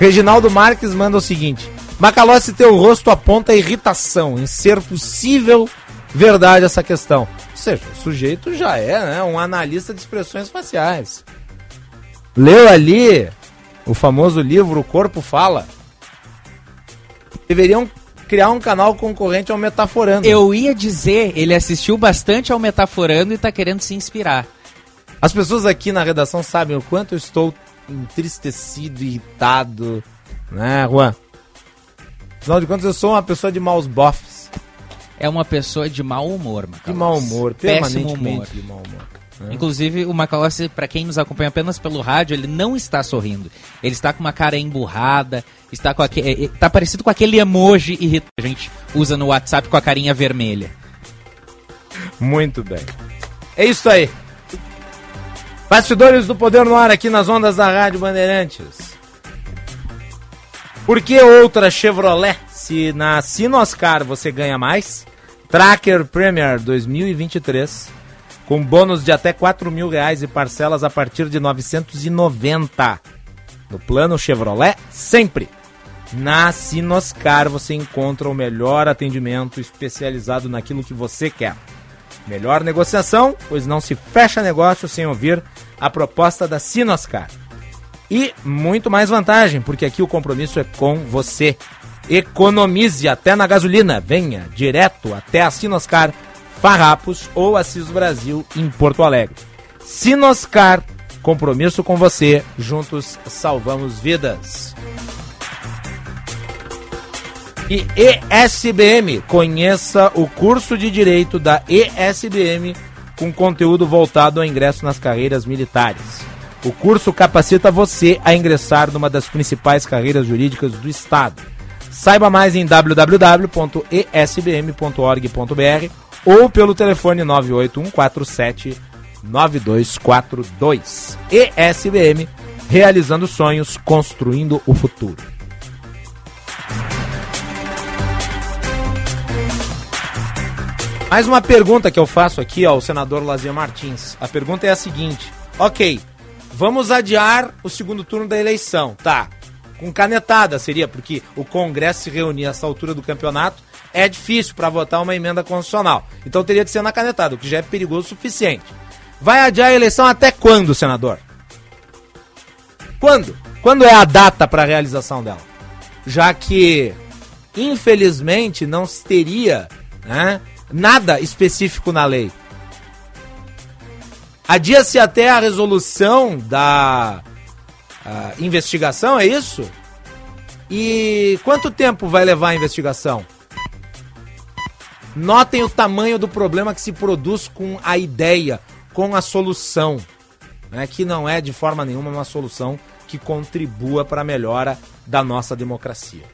Speaker 4: Reginaldo Marques manda o seguinte: Macalossi, teu rosto aponta irritação em ser possível verdade essa questão. Ou seja, o sujeito já é né, um analista de expressões faciais leu ali o famoso livro O Corpo Fala, deveriam criar um canal concorrente ao Metaforando.
Speaker 5: Eu ia dizer, ele assistiu bastante ao Metaforando e está querendo se inspirar.
Speaker 4: As pessoas aqui na redação sabem o quanto eu estou entristecido, irritado, né, Juan? Afinal de contas, eu sou uma pessoa de maus bofs.
Speaker 5: É uma pessoa de mau humor, Macalossi.
Speaker 4: De mau humor,
Speaker 5: Péssimo humor.
Speaker 4: de mau humor. né?
Speaker 5: Inclusive, o Macalossi, pra quem nos acompanha apenas pelo rádio, ele não está sorrindo. Ele está com uma cara emburrada, está com aquele, tá parecido com aquele emoji irritante que a gente usa no WhatsApp com a carinha vermelha.
Speaker 4: Muito bem. É isso aí. Bastidores do Poder no ar aqui nas ondas da Rádio Bandeirantes. Por que outra Chevrolet? Se na Sinoscar você ganha mais, Tracker Premier 2023, com bônus de até 4 mil reais e parcelas a partir de 990. No plano Chevrolet, sempre. Na Sinoscar você encontra o melhor atendimento especializado naquilo que você quer. Melhor negociação, pois não se fecha negócio sem ouvir a proposta da Sinoscar. E muito mais vantagem, porque aqui o compromisso é com você. Economize até na gasolina. Venha direto até a Sinoscar Farrapos ou Assis Brasil em Porto Alegre. Sinoscar, compromisso com você. Juntos salvamos vidas. E ESBM, conheça o curso de Direito da ESBM com conteúdo voltado ao ingresso nas carreiras militares. O curso capacita você a ingressar numa das principais carreiras jurídicas do Estado. Saiba mais em www.esbm.org.br ou pelo telefone 98147 9242. ESBM, realizando sonhos, construindo o futuro. Mais uma pergunta que eu faço aqui ao senador Lazier Martins. A pergunta é a seguinte: ok, vamos adiar o segundo turno da eleição, tá? Com canetada seria, porque o Congresso se reunir a essa altura do campeonato é difícil para votar uma emenda constitucional. Então teria de ser na canetada, o que já é perigoso o suficiente. Vai adiar a eleição até quando, senador? Quando? Quando é a data para a realização dela? Já que, infelizmente, não se teria né, nada específico na lei. Adia-se até a resolução da investigação, é isso? E quanto tempo vai levar a investigação? Notem o tamanho do problema que se produz com a ideia, com a solução. Né, que não é de forma nenhuma uma solução que contribua para a melhora da nossa democracia.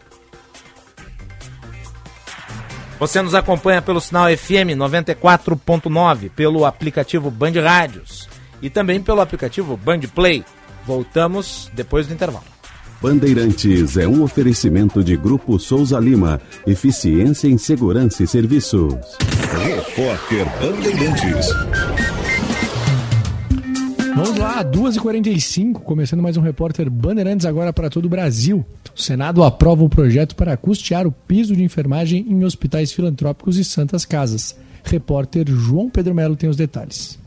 Speaker 4: Você nos acompanha pelo sinal FM 94.9, pelo aplicativo Band Rádios e também pelo aplicativo Band Play. Voltamos depois do intervalo.
Speaker 8: Bandeirantes é um oferecimento de Grupo Souza Lima. Eficiência em Segurança e Serviços.
Speaker 3: Repórter Bandeirantes.
Speaker 9: Vamos lá, 2h45, começando mais um repórter Bandeirantes agora para todo o Brasil. O Senado aprova o projeto para custear o piso de enfermagem em hospitais filantrópicos e santas casas. Repórter João Pedro Melo tem os detalhes.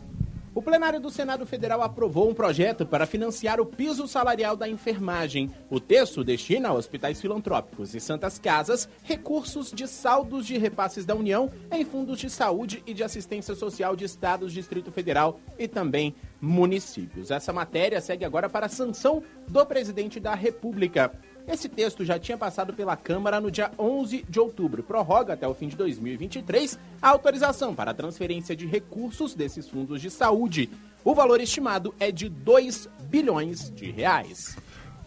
Speaker 10: O plenário do Senado Federal aprovou um projeto para financiar o piso salarial da enfermagem. O texto destina a hospitais filantrópicos e santas casas recursos de saldos de repasses da União em fundos de saúde e de assistência social de estados, Distrito Federal e também municípios. Essa matéria segue agora para a sanção do presidente da República. Esse texto já tinha passado pela Câmara no dia 11 de outubro. Prorroga até o fim de 2023 a autorização para a transferência de recursos desses fundos de saúde. O valor estimado é de 2 bilhões de reais.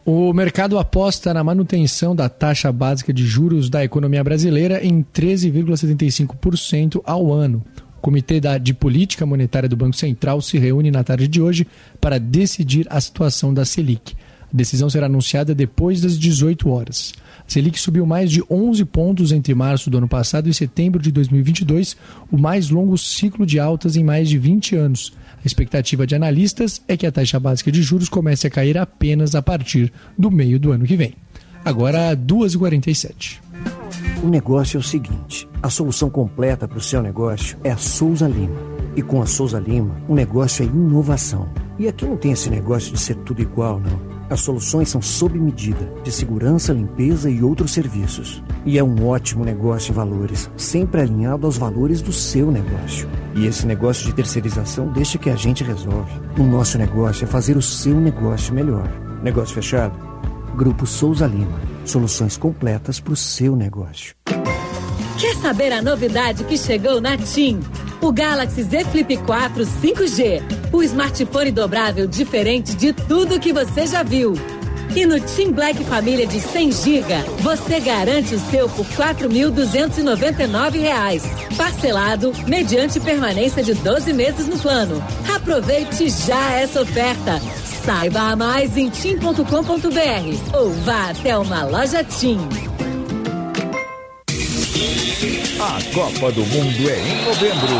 Speaker 9: O mercado aposta na manutenção da taxa básica de juros da economia brasileira em 13,75% ao ano. O Comitê de Política Monetária do Banco Central se reúne na tarde de hoje para decidir a situação da Selic. A decisão será anunciada depois das 18 horas. A Selic subiu mais de 11 pontos entre março do ano passado e setembro de 2022, o mais longo ciclo de altas em mais de 20 anos. A expectativa de analistas é que a taxa básica de juros comece a cair apenas a partir do meio do ano que vem. Agora, 2h47.
Speaker 11: O negócio é o seguinte: a solução completa para o seu negócio é a Souza Lima. E com a Souza Lima, o negócio é inovação. E aqui não tem esse negócio de ser tudo igual, não. As soluções são sob medida, de segurança, limpeza e outros serviços. E é um ótimo negócio em valores, sempre alinhado aos valores do seu negócio. E esse negócio de terceirização deixa que a gente resolve. O nosso negócio é fazer o seu negócio melhor. Negócio fechado? Grupo Souza Lima. Soluções completas para o seu negócio.
Speaker 12: Quer saber a novidade que chegou na TIM? O Galaxy Z Flip 4 5G. O smartphone dobrável diferente de tudo que você já viu. E no Team Black Família de 100 GB, você garante o seu por R$ 4.299. Parcelado, mediante permanência de 12 meses no plano. Aproveite já essa oferta. Saiba mais em tim.com.br ou vá até uma loja Tim.
Speaker 3: A Copa do Mundo é em novembro.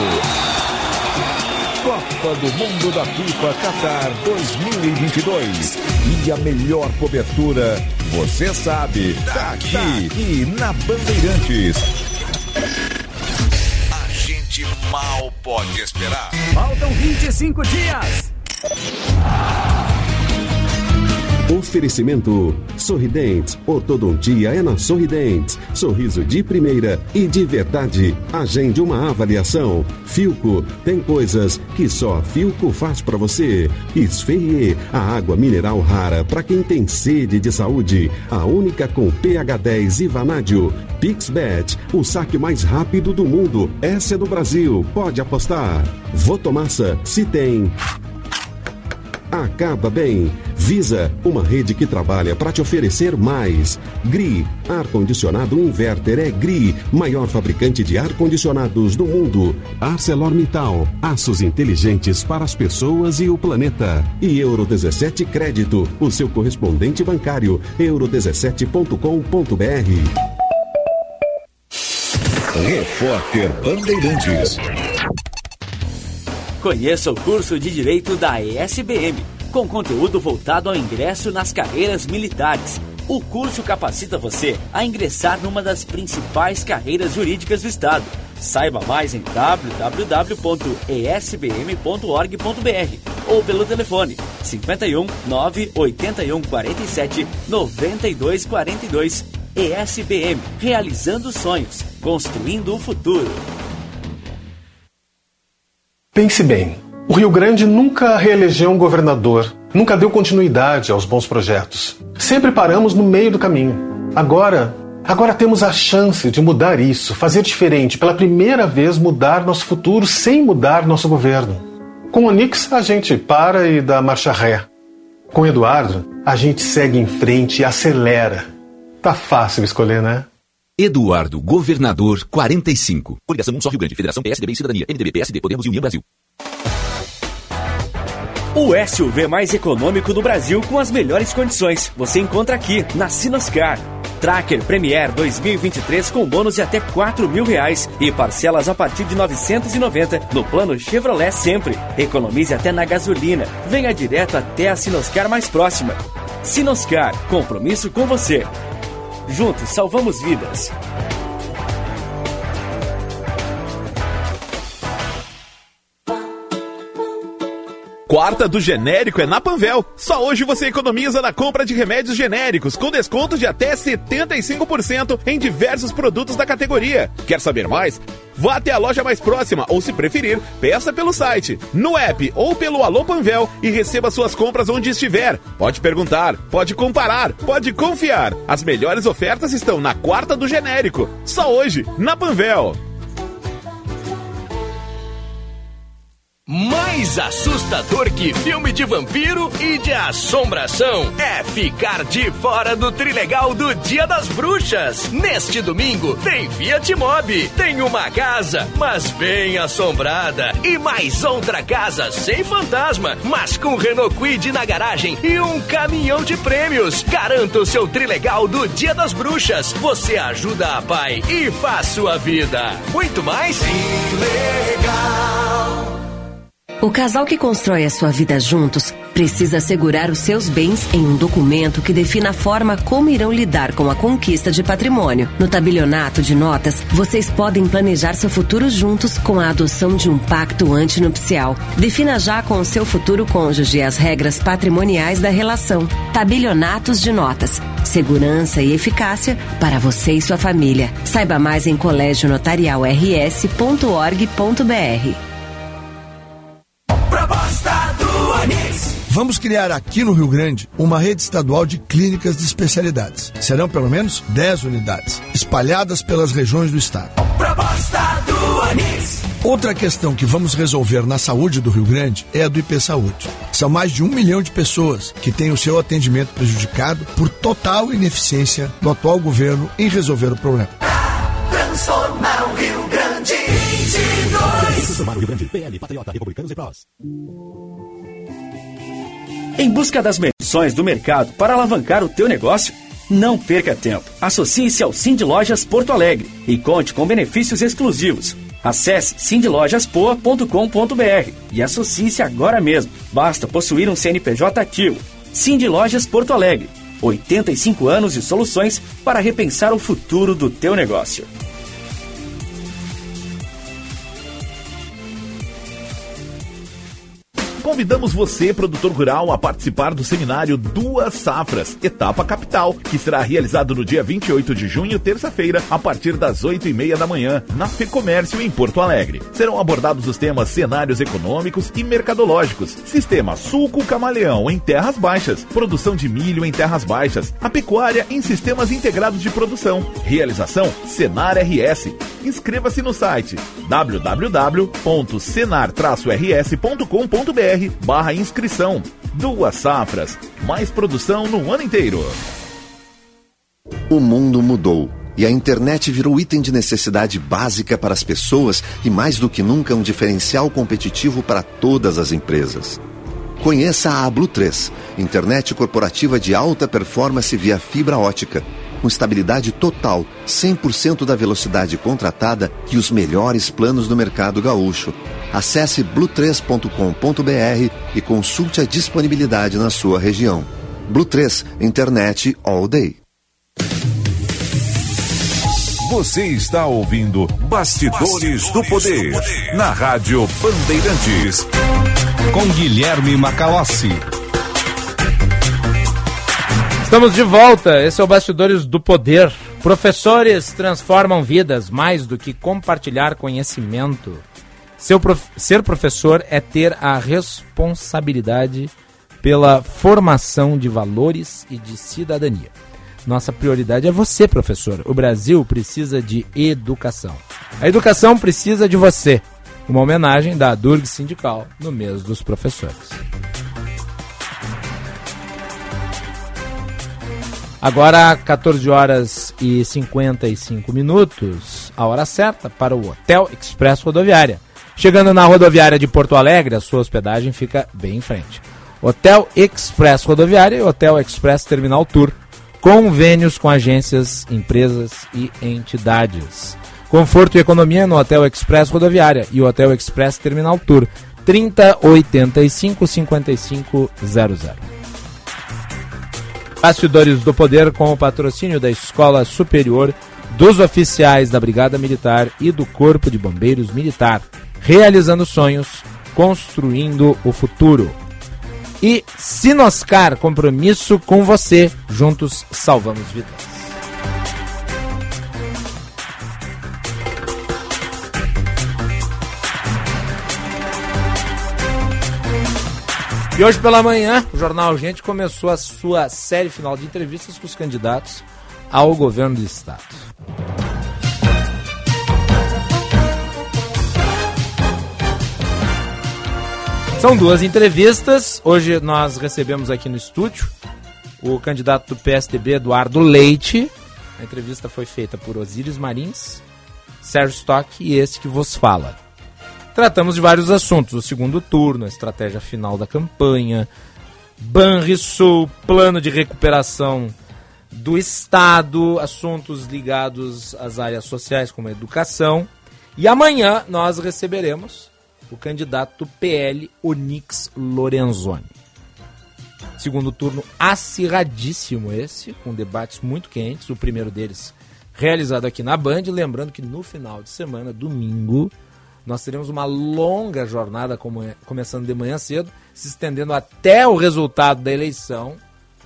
Speaker 3: Copa do Mundo da FIFA Qatar 2022. E a melhor cobertura, você sabe, tá aqui, aqui na Bandeirantes.
Speaker 13: A gente mal pode esperar.
Speaker 14: Faltam 25 dias.
Speaker 8: Oferecimento Sorridentes. Ortodontia é na Sorridentes. Sorriso de primeira e de verdade. Agende uma avaliação. Filco tem coisas que só Filco faz para você. Esferrier, a água mineral rara para quem tem sede de saúde. A única com pH 10 e vanádio. Pixbet, o saque mais rápido do mundo. Essa é do Brasil. Pode apostar. Votomassa, se tem. Acaba bem. Visa, uma rede que trabalha para te oferecer mais. GRI, ar-condicionado inverter é GRI, maior fabricante de ar-condicionados do mundo. ArcelorMittal, aços inteligentes para as pessoas e o planeta. E Euro 17 Crédito, o seu correspondente bancário, euro17.com.br.
Speaker 3: Repórter Bandeirantes.
Speaker 15: Conheça o curso de Direito da ESBM, com conteúdo voltado ao ingresso nas carreiras militares. O curso capacita você a ingressar numa das principais carreiras jurídicas do Estado. Saiba mais em www.esbm.org.br ou pelo telefone 51 981 47 92 42. ESBM, realizando sonhos, construindo o futuro.
Speaker 16: Pense bem. O Rio Grande nunca reelegeu um governador, nunca deu continuidade aos bons projetos. Sempre paramos no meio do caminho. Agora, agora temos a chance de mudar isso, fazer diferente, pela primeira vez mudar nosso futuro sem mudar nosso governo. Com o Onix a gente para e dá marcha ré. Com Eduardo, a gente segue em frente e acelera. Tá fácil escolher, né?
Speaker 17: Eduardo, governador 45. Coligação 1 só Rio Grande, Federação PSDB e Cidadania, MDB, PSD, Podemos e União Brasil.
Speaker 15: O SUV mais econômico do Brasil com as melhores condições. Você encontra aqui, na Sinoscar. Tracker Premier 2023 com bônus de até 4 mil reais e parcelas a partir de 990 no plano Chevrolet Sempre. Economize até na gasolina. Venha direto até a Sinoscar mais próxima. Sinoscar, compromisso com você. Juntos salvamos vidas.
Speaker 18: Quarta do genérico é na Panvel. Só hoje você economiza na compra de remédios genéricos, com desconto de até 75% em diversos produtos da categoria. Quer saber mais? Vá até a loja mais próxima ou, se preferir, peça pelo site, no app ou pelo Alô Panvel e receba suas compras onde estiver. Pode perguntar, pode comparar, pode confiar. As melhores ofertas estão na quarta do genérico. Só hoje, na Panvel.
Speaker 19: Mais assustador que filme de vampiro e de assombração é ficar de fora do Trilegal do Dia das Bruxas. Neste domingo tem Fiat Mobi, tem uma casa, mas bem assombrada, e mais outra casa sem fantasma, mas com Renault Quid na garagem e um caminhão de prêmios. Garanta o seu Trilegal do Dia das Bruxas. Você ajuda a pai e faz sua vida. Muito mais? Trilegal.
Speaker 20: O casal que constrói a sua vida juntos precisa assegurar os seus bens em um documento que defina a forma como irão lidar com a conquista de patrimônio. No tabelionato de notas, vocês podem planejar seu futuro juntos com a adoção de um pacto antinupcial. Defina já com o seu futuro cônjuge as regras patrimoniais da relação. Tabelionatos de notas. Segurança e eficácia para você e sua família. Saiba mais em colégionotarialrs.org.br.
Speaker 21: Vamos criar aqui no Rio Grande uma rede estadual de clínicas de especialidades. Serão pelo menos 10 unidades, espalhadas pelas regiões do estado.
Speaker 14: Proposta do Onix.
Speaker 21: Outra questão que vamos resolver na saúde do Rio Grande é a do IP Saúde. São mais de um milhão de pessoas que têm o seu atendimento prejudicado por total ineficiência do atual governo em resolver o problema.
Speaker 14: Transformar o Rio Grande. 22.
Speaker 17: Transformar o Rio Grande. PL, Patriota, Republicanos e Prós.
Speaker 15: Em busca das menções do mercado para alavancar o teu negócio? Não perca tempo. Associe-se ao Cindy Lojas Porto Alegre e conte com benefícios exclusivos. Acesse cindylojaspoa.com.br e associe-se agora mesmo. Basta possuir um CNPJ ativo. Cindy Lojas Porto Alegre. 85 anos de soluções para repensar o futuro do teu negócio.
Speaker 18: Convidamos você, produtor rural, a participar do seminário Duas Safras, Etapa Capital, que será realizado no dia 28 de junho, terça-feira, a partir das 8 e meia da manhã, na FEComércio, em Porto Alegre. Serão abordados os temas cenários econômicos e mercadológicos, sistema sulco camaleão em terras baixas, produção de milho em terras baixas, a pecuária em sistemas integrados de produção. Realização Senar RS. Inscreva-se no site www.senar-rs.com.br barra inscrição. Duas safras, mais produção no ano inteiro.
Speaker 22: O mundo mudou e a internet virou item de necessidade básica para as pessoas e, mais do que nunca, um diferencial competitivo para todas as empresas. Conheça a Blue 3, internet corporativa de alta performance via fibra ótica, com estabilidade total, 100% da velocidade contratada e os melhores planos do mercado gaúcho. Acesse blue3.com.br e consulte a disponibilidade na sua região. Blue 3, internet all day.
Speaker 3: Você está ouvindo Bastidores, do, Poder, na Rádio Bandeirantes.
Speaker 23: Com Guilherme Macalossi.
Speaker 4: Estamos de volta. Esse é o Bastidores do Poder. Professores transformam vidas mais do que compartilhar conhecimento. Prof... Ser professor é ter a responsabilidade pela formação de valores e de cidadania. Nossa prioridade é você, professor. O Brasil precisa de educação. A educação precisa de você. Uma homenagem da Durg Sindical no mês dos professores. Agora, 14 horas e 55 minutos, a hora certa para o Hotel Express Rodoviária. Chegando na rodoviária de Porto Alegre, a sua hospedagem fica bem em frente. Hotel Express Rodoviária e Hotel Express Terminal Tour. Convênios com agências, empresas e entidades. Conforto e economia no Hotel Express Rodoviária e Hotel Express Terminal Tour. 3085 5500. Bastidores do Poder com o patrocínio da Escola Superior dos Oficiais da Brigada Militar e do Corpo de Bombeiros Militar, realizando sonhos, construindo o futuro. E Sinoscar, compromisso com você, juntos salvamos vidas. E hoje pela manhã, o Jornal Gente começou a sua série final de entrevistas com os candidatos ao governo do Estado. São duas entrevistas. Hoje nós recebemos aqui no estúdio o candidato do PSDB, Eduardo Leite. A entrevista foi feita por Osíris Marins, Sérgio Stock e esse que vos fala. Tratamos de vários assuntos: o segundo turno, a estratégia final da campanha, Banrisul, plano de recuperação do Estado, assuntos ligados às áreas sociais, como a educação. E amanhã nós receberemos o candidato PL Onix Lorenzoni. Segundo turno acirradíssimo esse, com debates muito quentes. O primeiro deles realizado aqui na Band. Lembrando que no final de semana, domingo, nós teremos uma longa jornada como- começando de manhã cedo, se estendendo até o resultado da eleição.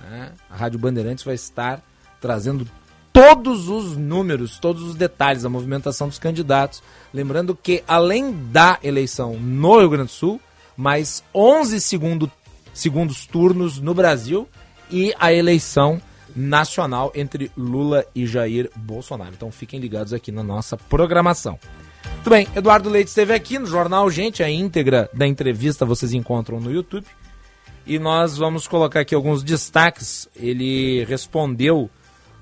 Speaker 4: né? A Rádio Bandeirantes vai estar trazendo todos os números, todos os detalhes da movimentação dos candidatos. Lembrando que, além da eleição no Rio Grande do Sul, mais 11 segundo, segundos turnos no Brasil e a eleição nacional entre Lula e Jair Bolsonaro. Então fiquem ligados aqui na nossa programação. Muito bem, Eduardo Leite esteve aqui no Jornal Gente, a íntegra da entrevista vocês encontram no YouTube. E nós vamos colocar aqui alguns destaques. Ele respondeu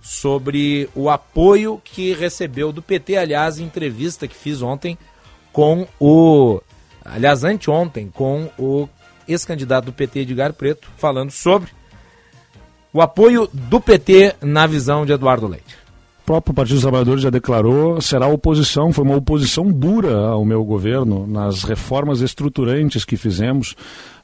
Speaker 4: sobre o apoio que recebeu do PT, aliás, entrevista que fiz ontem com o. Aliás, anteontem, com o ex-candidato do PT, Edgar Preto, falando sobre o apoio do PT na visão de Eduardo Leite.
Speaker 24: O próprio Partido dos Trabalhadores já declarou, será oposição, foi uma oposição dura ao meu governo nas reformas estruturantes que fizemos,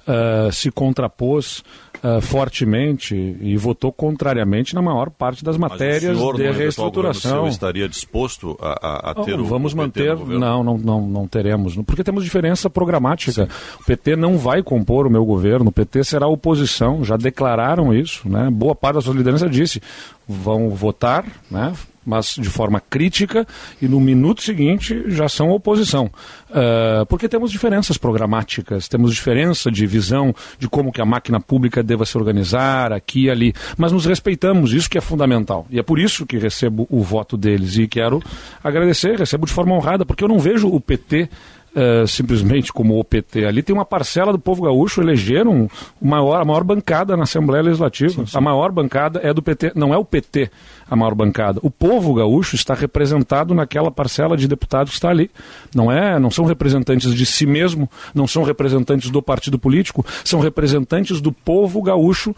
Speaker 24: uh, se contrapôs uh, fortemente e votou contrariamente na maior parte das matérias de reestruturação.
Speaker 25: seu, estaria disposto a, a- a ter
Speaker 24: Não,
Speaker 25: o
Speaker 24: vamos
Speaker 25: o
Speaker 24: manter. Não, não, não, não teremos. Porque temos diferença programática. O PT não vai compor o meu governo. O PT será oposição. Já declararam isso. Né? Boa parte da sua liderança disse. Vão votar, né? Mas de forma crítica, e no minuto seguinte já são oposição. Ah, porque temos diferenças programáticas, temos diferença de visão de como que a máquina pública deva se organizar, aqui e ali. Mas nos respeitamos, isso que é fundamental. E é por isso que recebo o voto deles. E quero agradecer, recebo de forma honrada, porque eu não vejo o PT eh, simplesmente como o PT. Ali tem uma parcela do povo gaúcho, elegeram maior, a maior bancada na Assembleia Legislativa. A maior bancada é do PT, não é o PT a maior bancada. O povo gaúcho está representado naquela parcela de deputados que está ali. Não é, não são representantes de si mesmo, não são representantes do partido político, são representantes do povo gaúcho,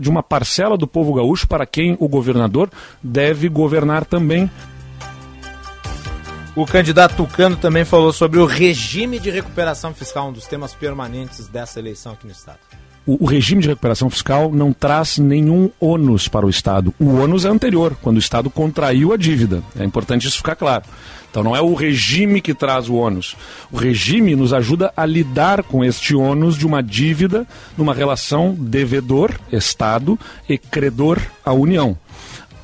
Speaker 24: de uma parcela do povo gaúcho para quem o governador deve governar também.
Speaker 4: O candidato Tucano também falou sobre o regime de recuperação fiscal, um dos temas permanentes dessa eleição aqui no Estado.
Speaker 24: o, regime de recuperação fiscal não traz nenhum ônus para o Estado. O ônus é anterior, quando o Estado contraiu a dívida. É importante isso ficar claro. Então não é o regime que traz o ônus. O regime nos ajuda a lidar com este ônus de uma dívida numa relação devedor-Estado e credor à União.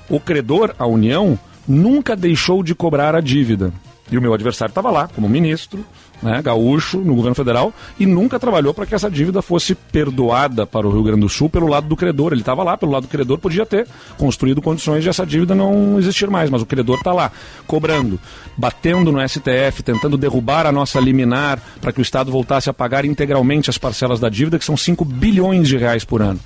Speaker 24: O credor, a União, nunca deixou de cobrar a dívida. E o meu adversário estava lá, como ministro, né, gaúcho, no governo federal, e nunca trabalhou para que essa dívida fosse perdoada para o Rio Grande do Sul pelo lado do credor. Ele estava lá, pelo lado do credor, podia ter construído condições de essa dívida não existir mais, mas o credor está lá, cobrando, batendo no STF, tentando derrubar a nossa liminar para que o Estado voltasse a pagar integralmente as parcelas da dívida, que são 5 bilhões de reais por ano.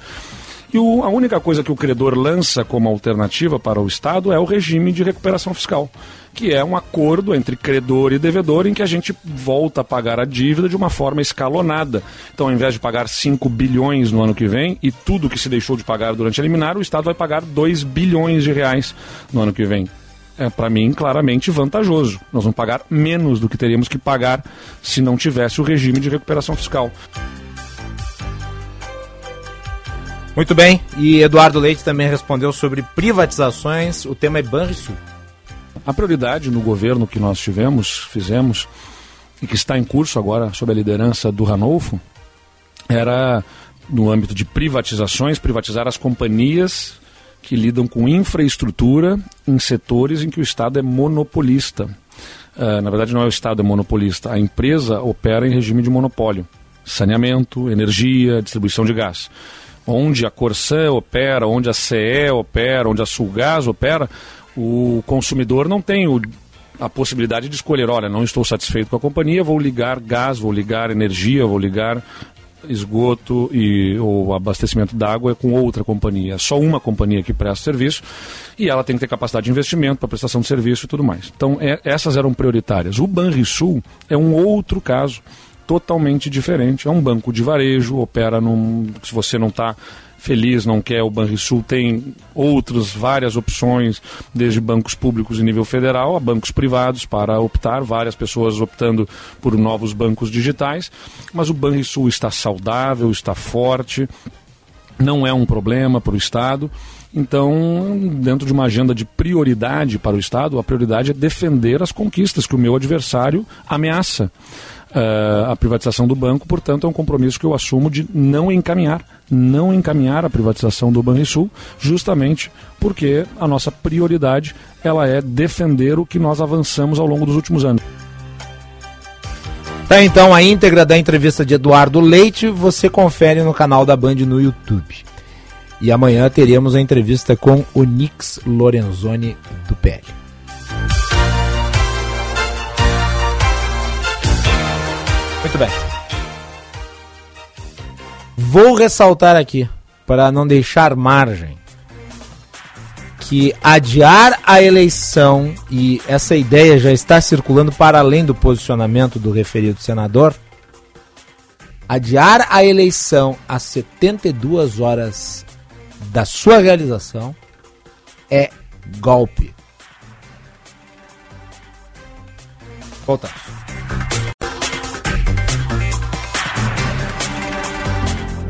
Speaker 24: E o- a única coisa que o credor lança como alternativa para o Estado é o regime de recuperação fiscal, que é um acordo entre credor e devedor em que a gente volta a pagar a dívida de uma forma escalonada. Então, ao invés de pagar 5 bilhões no ano que vem e tudo que se deixou de pagar durante a liminar, o Estado vai pagar 2 bilhões de reais no ano que vem. É, para mim, claramente vantajoso. Nós vamos pagar menos do que teríamos que pagar se não tivesse o regime de recuperação fiscal.
Speaker 4: Muito bem, e Eduardo Leite também respondeu sobre privatizações, o tema é Banrisul.
Speaker 24: A prioridade no governo que nós tivemos, fizemos, e que está em curso agora sob a liderança do Ranolfo, era, no âmbito de privatizações, privatizar as companhias que lidam com infraestrutura em setores em que o Estado é monopolista. Ah, na verdade, não é o Estado é monopolista, a empresa opera em regime de monopólio. Saneamento, energia, distribuição de gás. Onde a Corsã opera, onde a CE opera, onde a Sulgás opera, o consumidor não tem o- a possibilidade de escolher, olha, não estou satisfeito com a companhia, vou ligar gás, vou ligar energia, vou ligar esgoto e o abastecimento d'água é com outra companhia. É só uma companhia que presta serviço e ela tem que ter capacidade de investimento para prestação de serviço e tudo mais. Então, é- essas eram prioritárias. O Banrisul é um outro caso totalmente diferente. É um banco de varejo, opera num. Se você não está feliz, não quer o Banrisul, tem outras várias opções, desde bancos públicos em nível federal a bancos privados para optar, várias pessoas optando por novos bancos digitais, mas o Banrisul está saudável, está forte, não é um problema para o Estado. Então, dentro de uma agenda de prioridade para o Estado, a prioridade é defender as conquistas que o meu adversário ameaça. Eh, a privatização do banco, portanto, é um compromisso que eu assumo de não encaminhar, não encaminhar a privatização do Banrisul, justamente porque a nossa prioridade ela é defender o que nós avançamos ao longo dos últimos anos.
Speaker 4: Tá então a íntegra da entrevista de Eduardo Leite, você confere no canal da Band no YouTube. E amanhã teríamos a entrevista com o Nix Lorenzoni do PL. Muito bem. Vou ressaltar aqui, para não deixar margem, que adiar a eleição, e essa ideia já está circulando para além do posicionamento do referido senador, adiar a eleição a 72 horas da sua realização é golpe. Voltamos.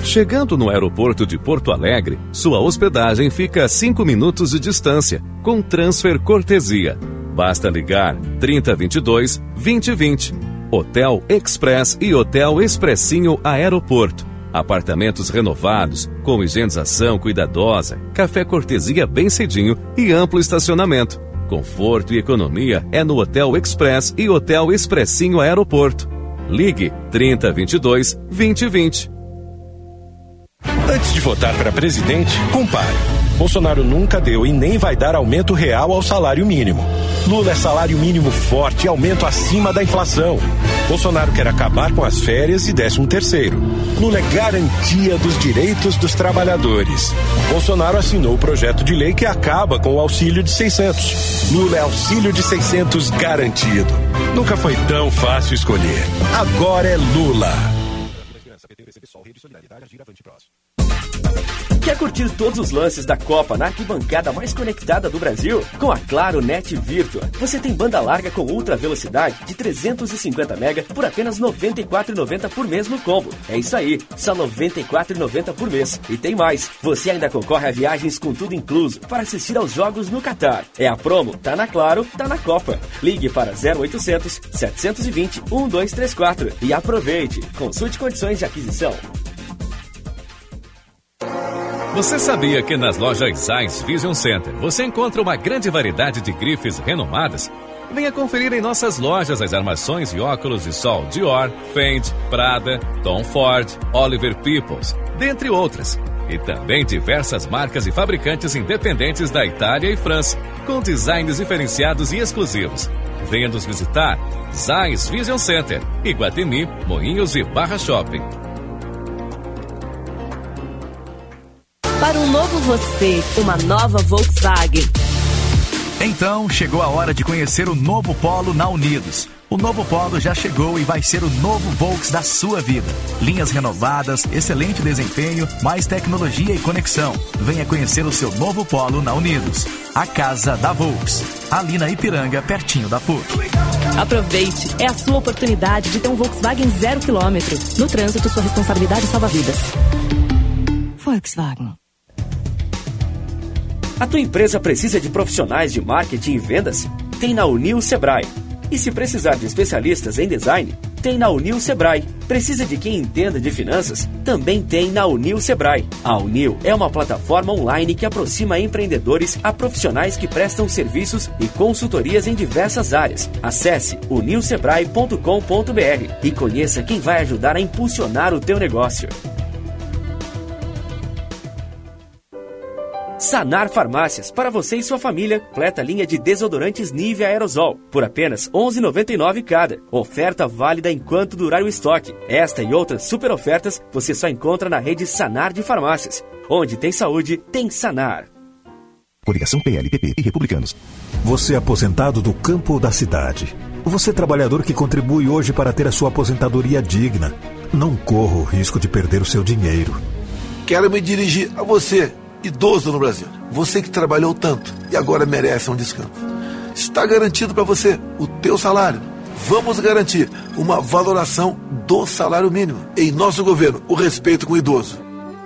Speaker 23: Chegando no aeroporto de Porto Alegre, sua hospedagem fica a 5 minutos de distância, com transfer cortesia. Basta ligar 3022 2020. Hotel Express e Hotel Expressinho Aeroporto. Apartamentos renovados, com higienização cuidadosa, café cortesia bem cedinho e amplo estacionamento. Conforto e economia é no Hotel Express e Hotel Expressinho Aeroporto. Ligue 3022 2020.
Speaker 26: Antes de votar para presidente, compare. Bolsonaro nunca deu e nem vai dar aumento real ao salário mínimo. Lula é salário mínimo forte e aumento acima da inflação. Bolsonaro quer acabar com as férias e 13 terceiro. Lula é garantia dos direitos dos trabalhadores. Bolsonaro assinou o projeto de lei que acaba com o auxílio de 600. Lula é auxílio de 600 garantido. Nunca foi tão fácil escolher. Agora é Lula.
Speaker 15: Quer curtir todos os lances da Copa na arquibancada mais conectada do Brasil? Com a Claro Net Virtua, você tem banda larga com ultra velocidade de 350 MB por apenas R$ 94,90 por mês no combo. É isso aí, só R$ 94,90 por mês. E tem mais, você ainda concorre a viagens com tudo incluso para assistir aos jogos no Catar. É a promo, tá na Claro, tá na Copa. Ligue para 0800 720 1234 e aproveite. Consulte condições de aquisição.
Speaker 23: Você sabia que nas lojas Zeiss Vision Center você encontra uma grande variedade de grifes renomadas? Venha conferir em nossas lojas as armações e óculos de sol Dior, Fendi, Prada, Tom Ford, Oliver Peoples, dentre outras. E também diversas marcas e fabricantes independentes da Itália e França, com designs diferenciados e exclusivos. Venha nos visitar. Zeiss Vision Center, Iguatemi, Moinhos e Barra Shopping.
Speaker 27: Para um novo você, uma nova Volkswagen.
Speaker 28: Então, chegou a hora de conhecer o novo Polo na Unidos. O novo Polo já chegou e vai ser o novo Volks da sua vida. Linhas renovadas, excelente desempenho, mais tecnologia e conexão. Venha conhecer o seu novo Polo na Unidos. A casa da Volks. Ali na Ipiranga, pertinho da PUC.
Speaker 27: Aproveite, é a sua oportunidade de ter um Volkswagen zero quilômetro. No trânsito, sua responsabilidade salva vidas. Volkswagen.
Speaker 15: A tua empresa precisa de profissionais de marketing e vendas? Tem na Unil Sebrae. E se precisar de especialistas em design? Tem na Unil Sebrae. Precisa de quem entenda de finanças? Também tem na Unil Sebrae. A Unil é uma plataforma online que aproxima empreendedores a profissionais que prestam serviços e consultorias em diversas áreas. Acesse unilsebrae.com.br e conheça quem vai ajudar a impulsionar o teu negócio. Sanar Farmácias, para você e sua família, completa linha de desodorantes Nivea Aerosol, por apenas R$ 11,99 cada. Oferta válida enquanto durar o estoque. Esta e outras super ofertas você só encontra na rede Sanar de Farmácias. Onde tem saúde, tem Sanar.
Speaker 29: Coligação PLPP e Republicanos. Você é aposentado do campo ou da cidade. Você é trabalhador que contribui hoje para ter a sua aposentadoria digna. Não corra o risco de perder o seu dinheiro.
Speaker 30: Quero me dirigir a você idoso no Brasil. Você que trabalhou tanto e agora merece um descanso. Está garantido para você o teu salário. Vamos garantir uma valoração do salário mínimo. Em nosso governo, o respeito com o idoso.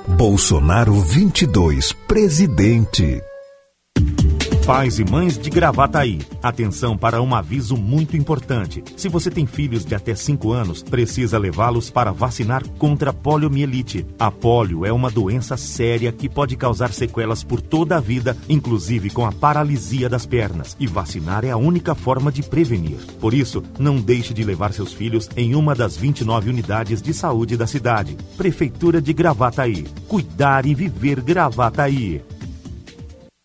Speaker 29: Bolsonaro 22, presidente. Pais e mães de Gravataí, atenção para um aviso muito importante. Se você tem filhos de até 5 anos, precisa levá-los para vacinar contra poliomielite. A polio é uma doença séria que pode causar sequelas por toda a vida, inclusive com a paralisia das pernas. E vacinar é a única forma de prevenir. Por isso, não deixe de levar seus filhos em uma das 29 unidades de saúde da cidade. Prefeitura de Gravataí. Cuidar e viver Gravataí.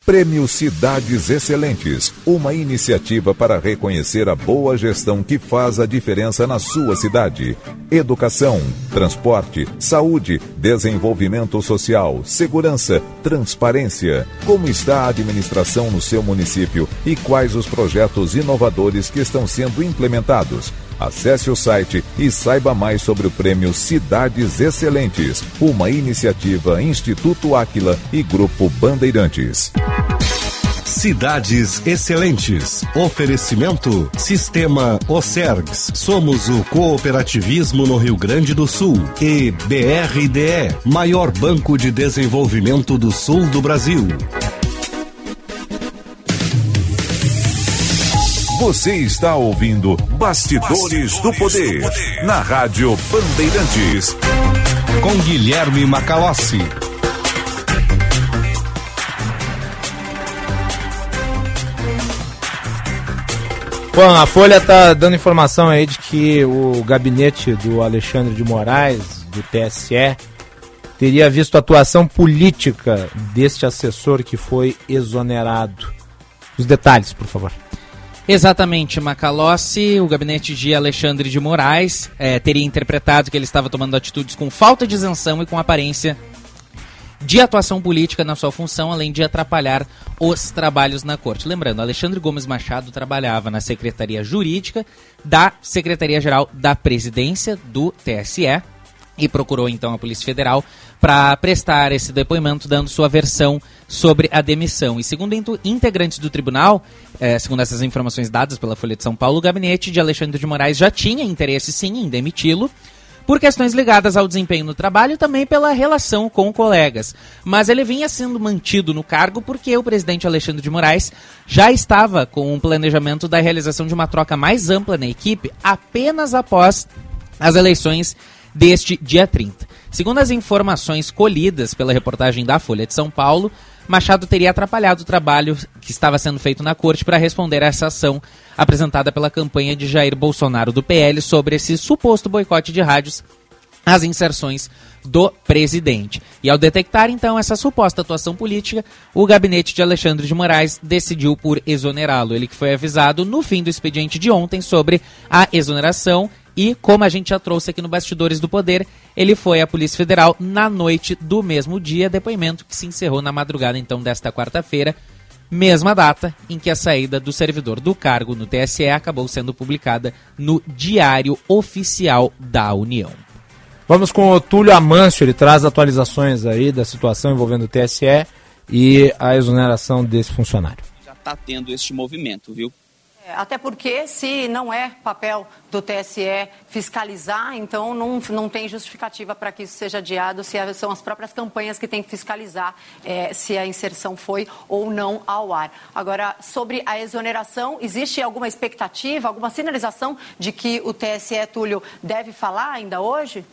Speaker 3: Prêmio Cidades Excelentes, uma iniciativa para reconhecer a boa gestão que faz a diferença na sua cidade. Educação, transporte, saúde, desenvolvimento social, segurança, transparência. Como está a administração no seu município e quais os projetos inovadores que estão sendo implementados? Acesse o site e saiba mais sobre o prêmio Cidades Excelentes, uma iniciativa Instituto Áquila e Grupo Bandeirantes.
Speaker 31: Cidades Excelentes. Oferecimento Sistema Ocergs. Somos o cooperativismo no Rio Grande do Sul. E BRDE, maior banco de desenvolvimento do sul do Brasil.
Speaker 3: Você está ouvindo Bastidores, Bastidores do, poder, do Poder na Rádio Bandeirantes.
Speaker 31: Com Guilherme Macalossi.
Speaker 4: Bom, a Folha está dando informação aí de que o gabinete do Alexandre de Moraes, do TSE, teria visto atuação política deste assessor que foi exonerado. Os detalhes, por favor.
Speaker 6: Exatamente, Macalossi, o gabinete de Alexandre de Moraes, é, teria interpretado que ele estava tomando atitudes com falta de isenção e com aparência de atuação política na sua função, além de atrapalhar os trabalhos na corte. Lembrando, Alexandre Gomes Machado trabalhava na Secretaria Jurídica da Secretaria-Geral da Presidência do TSE e procurou então a Polícia Federal para prestar esse depoimento, dando sua versão sobre a demissão. E segundo integrantes do tribunal, eh, segundo essas informações dadas pela Folha de São Paulo, o gabinete de Alexandre de Moraes já tinha interesse sim em demiti-lo por questões ligadas ao desempenho no trabalho e também pela relação com colegas. Mas ele vinha sendo mantido no cargo porque o presidente Alexandre de Moraes já estava com um planejamento da realização de uma troca mais ampla na equipe apenas após as eleições deste dia 30. Segundo as informações colhidas pela reportagem da Folha de São Paulo, Machado teria atrapalhado o trabalho que estava sendo feito na corte para responder a essa ação apresentada pela campanha de Jair Bolsonaro do PL sobre esse suposto boicote de rádios às inserções do presidente. E ao detectar então essa suposta atuação política, o gabinete de Alexandre de Moraes decidiu por exonerá-lo. Ele que foi avisado no fim do expediente de ontem sobre a exoneração e, como a gente já trouxe aqui no Bastidores do Poder, ele foi à Polícia Federal na noite do mesmo dia, depoimento que se encerrou na madrugada então desta quarta-feira, mesma data em que a saída do servidor do cargo no TSE acabou sendo publicada no Diário Oficial da União.
Speaker 4: Vamos com o Túlio Amâncio, ele traz atualizações aí da situação envolvendo o TSE e a exoneração desse funcionário.
Speaker 32: Já está tendo este movimento, viu?
Speaker 33: É, até porque, se não é papel do TSE fiscalizar, então não, não tem justificativa para que isso seja adiado, se são as próprias campanhas que têm que fiscalizar é, se a inserção foi ou não ao ar. Agora, sobre a exoneração, existe alguma expectativa, alguma sinalização de que o TSE, Túlio, deve falar ainda hoje?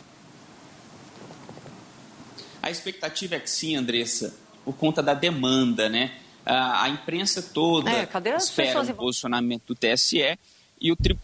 Speaker 32: A expectativa é que sim, Andressa, por conta da demanda, né? A imprensa toda é, espera o posicionamento do TSE e o, tri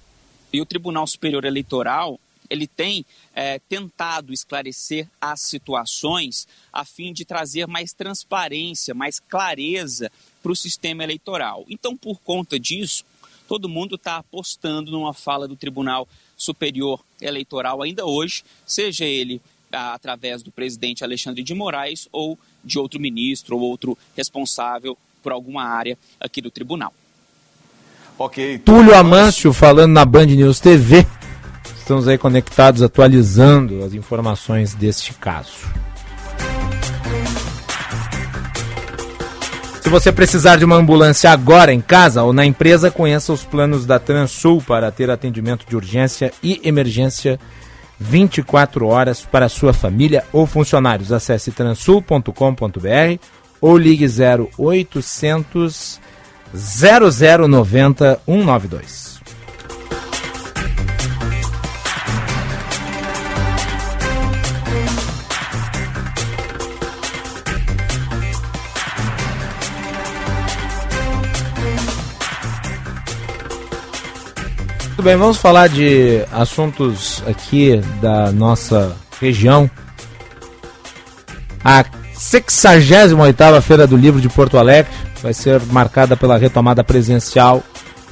Speaker 32: e o Tribunal Superior Eleitoral ele tem é, tentado esclarecer as situações a fim de trazer mais transparência, mais clareza para o sistema eleitoral. Então, por conta disso, todo mundo está apostando numa fala do Tribunal Superior Eleitoral ainda hoje, seja ele através do presidente Alexandre de Moraes ou de outro ministro ou outro responsável por alguma área aqui do tribunal.
Speaker 4: Ok. Túlio Amâncio falando na Band News TV. Estamos aí conectados, atualizando as informações deste caso. Se você precisar de uma ambulância agora em casa ou na empresa, conheça os planos da Transul para ter atendimento de urgência e emergência 24 horas para sua família ou funcionários. Acesse transul.com.br ou ligue 0800 0090 192. Muito bem, vamos falar de assuntos aqui da nossa região. A 68ª Feira do Livro de Porto Alegre vai ser marcada pela retomada presencial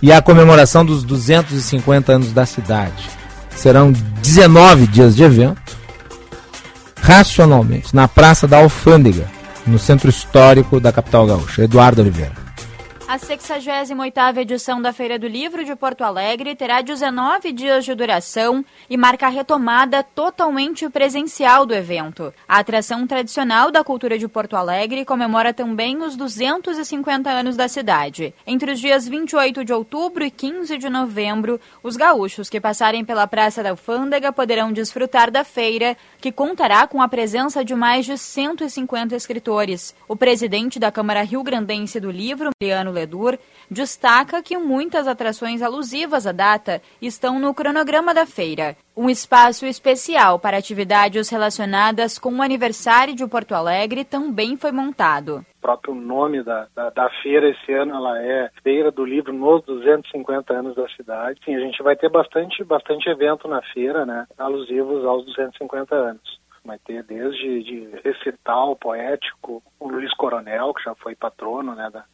Speaker 4: e a comemoração dos 250 anos da cidade. Serão 19 dias de evento, racionalmente, na Praça da Alfândega, no centro histórico da capital gaúcha. Eduardo Oliveira.
Speaker 34: A 68ª edição da Feira do Livro de Porto Alegre terá 19 dias de duração e marca a retomada totalmente presencial do evento. A atração tradicional da cultura de Porto Alegre comemora também os 250 anos da cidade. Entre os dias 28 de outubro e 15 de novembro, os gaúchos que passarem pela Praça da Alfândega poderão desfrutar da feira, que contará com a presença de mais de 150 escritores. O presidente da Câmara Rio Grandense do Livro, Mariano Ledur, destaca que muitas atrações alusivas à data estão no cronograma da feira. Um espaço especial para atividades relacionadas com o aniversário de Porto Alegre também foi montado.
Speaker 35: O próprio nome da, da, da, feira esse ano ela é Feira do Livro nos 250 anos da cidade. Sim, a gente vai ter bastante, bastante evento na feira, né, alusivos aos 250 anos vai ter desde de recital poético, o Luiz Coronel, que já foi patrono né, da,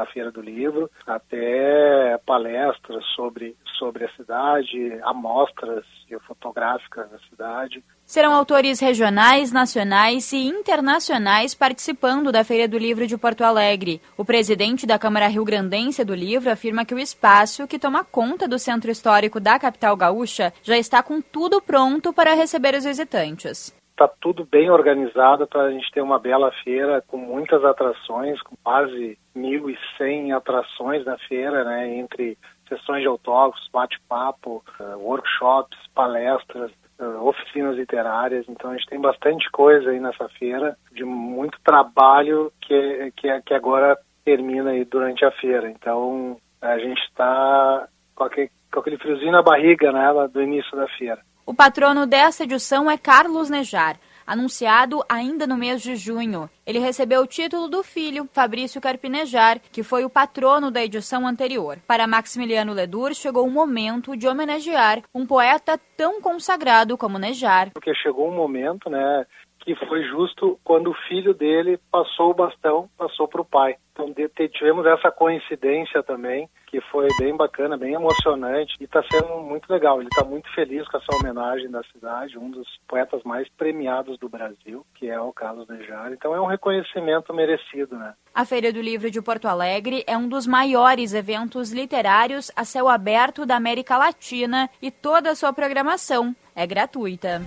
Speaker 35: da Feira do Livro, até palestras sobre, sobre a cidade, amostras fotográficas da cidade.
Speaker 34: Serão autores regionais, nacionais e internacionais participando da Feira do Livro de Porto Alegre. O presidente da Câmara Rio Grandense do Livro afirma que o espaço, que toma conta do centro histórico da capital gaúcha, já está com tudo pronto para receber os visitantes
Speaker 35: está tudo bem organizado para a gente ter uma bela feira com muitas atrações, com quase 1.100 atrações na feira, né, entre sessões de autógrafos, bate-papo, uh, workshops, palestras, uh, oficinas literárias. Então a gente tem bastante coisa aí nessa feira, de muito trabalho que, que, que agora termina aí durante a feira. Então a gente está com com aquele friozinho na barriga né, do início da feira.
Speaker 34: O patrono dessa edição é Carlos Nejar, anunciado ainda no mês de junho. Ele recebeu o título do filho, Fabrício Carpinejar, que foi o patrono da edição anterior. Para Maximiliano Ledur, chegou o momento de homenagear um poeta tão consagrado como Nejar.
Speaker 35: Porque chegou um momento, né, que foi justo quando o filho dele passou o bastão, passou para o pai. Então tivemos essa coincidência também, que foi bem bacana, bem emocionante e está sendo muito legal. Ele está muito feliz com essa homenagem da cidade, um dos poetas mais premiados do Brasil, que é o Carlos Nejar. Então é um reconhecimento merecido, né?
Speaker 34: A Feira do Livro de Porto Alegre é um dos maiores eventos literários a céu aberto da América Latina e toda a sua programação é gratuita.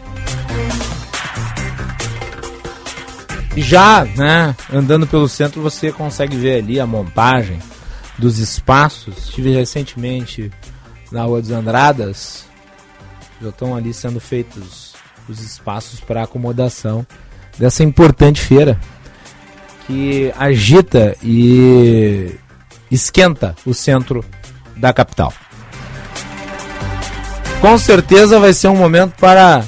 Speaker 4: Já, né, andando pelo centro, você consegue ver ali a montagem dos espaços. Estive recentemente na Rua dos Andradas. Já estão ali sendo feitos os espaços para acomodação dessa importante feira que agita e esquenta o centro da capital. Com certeza vai ser um momento para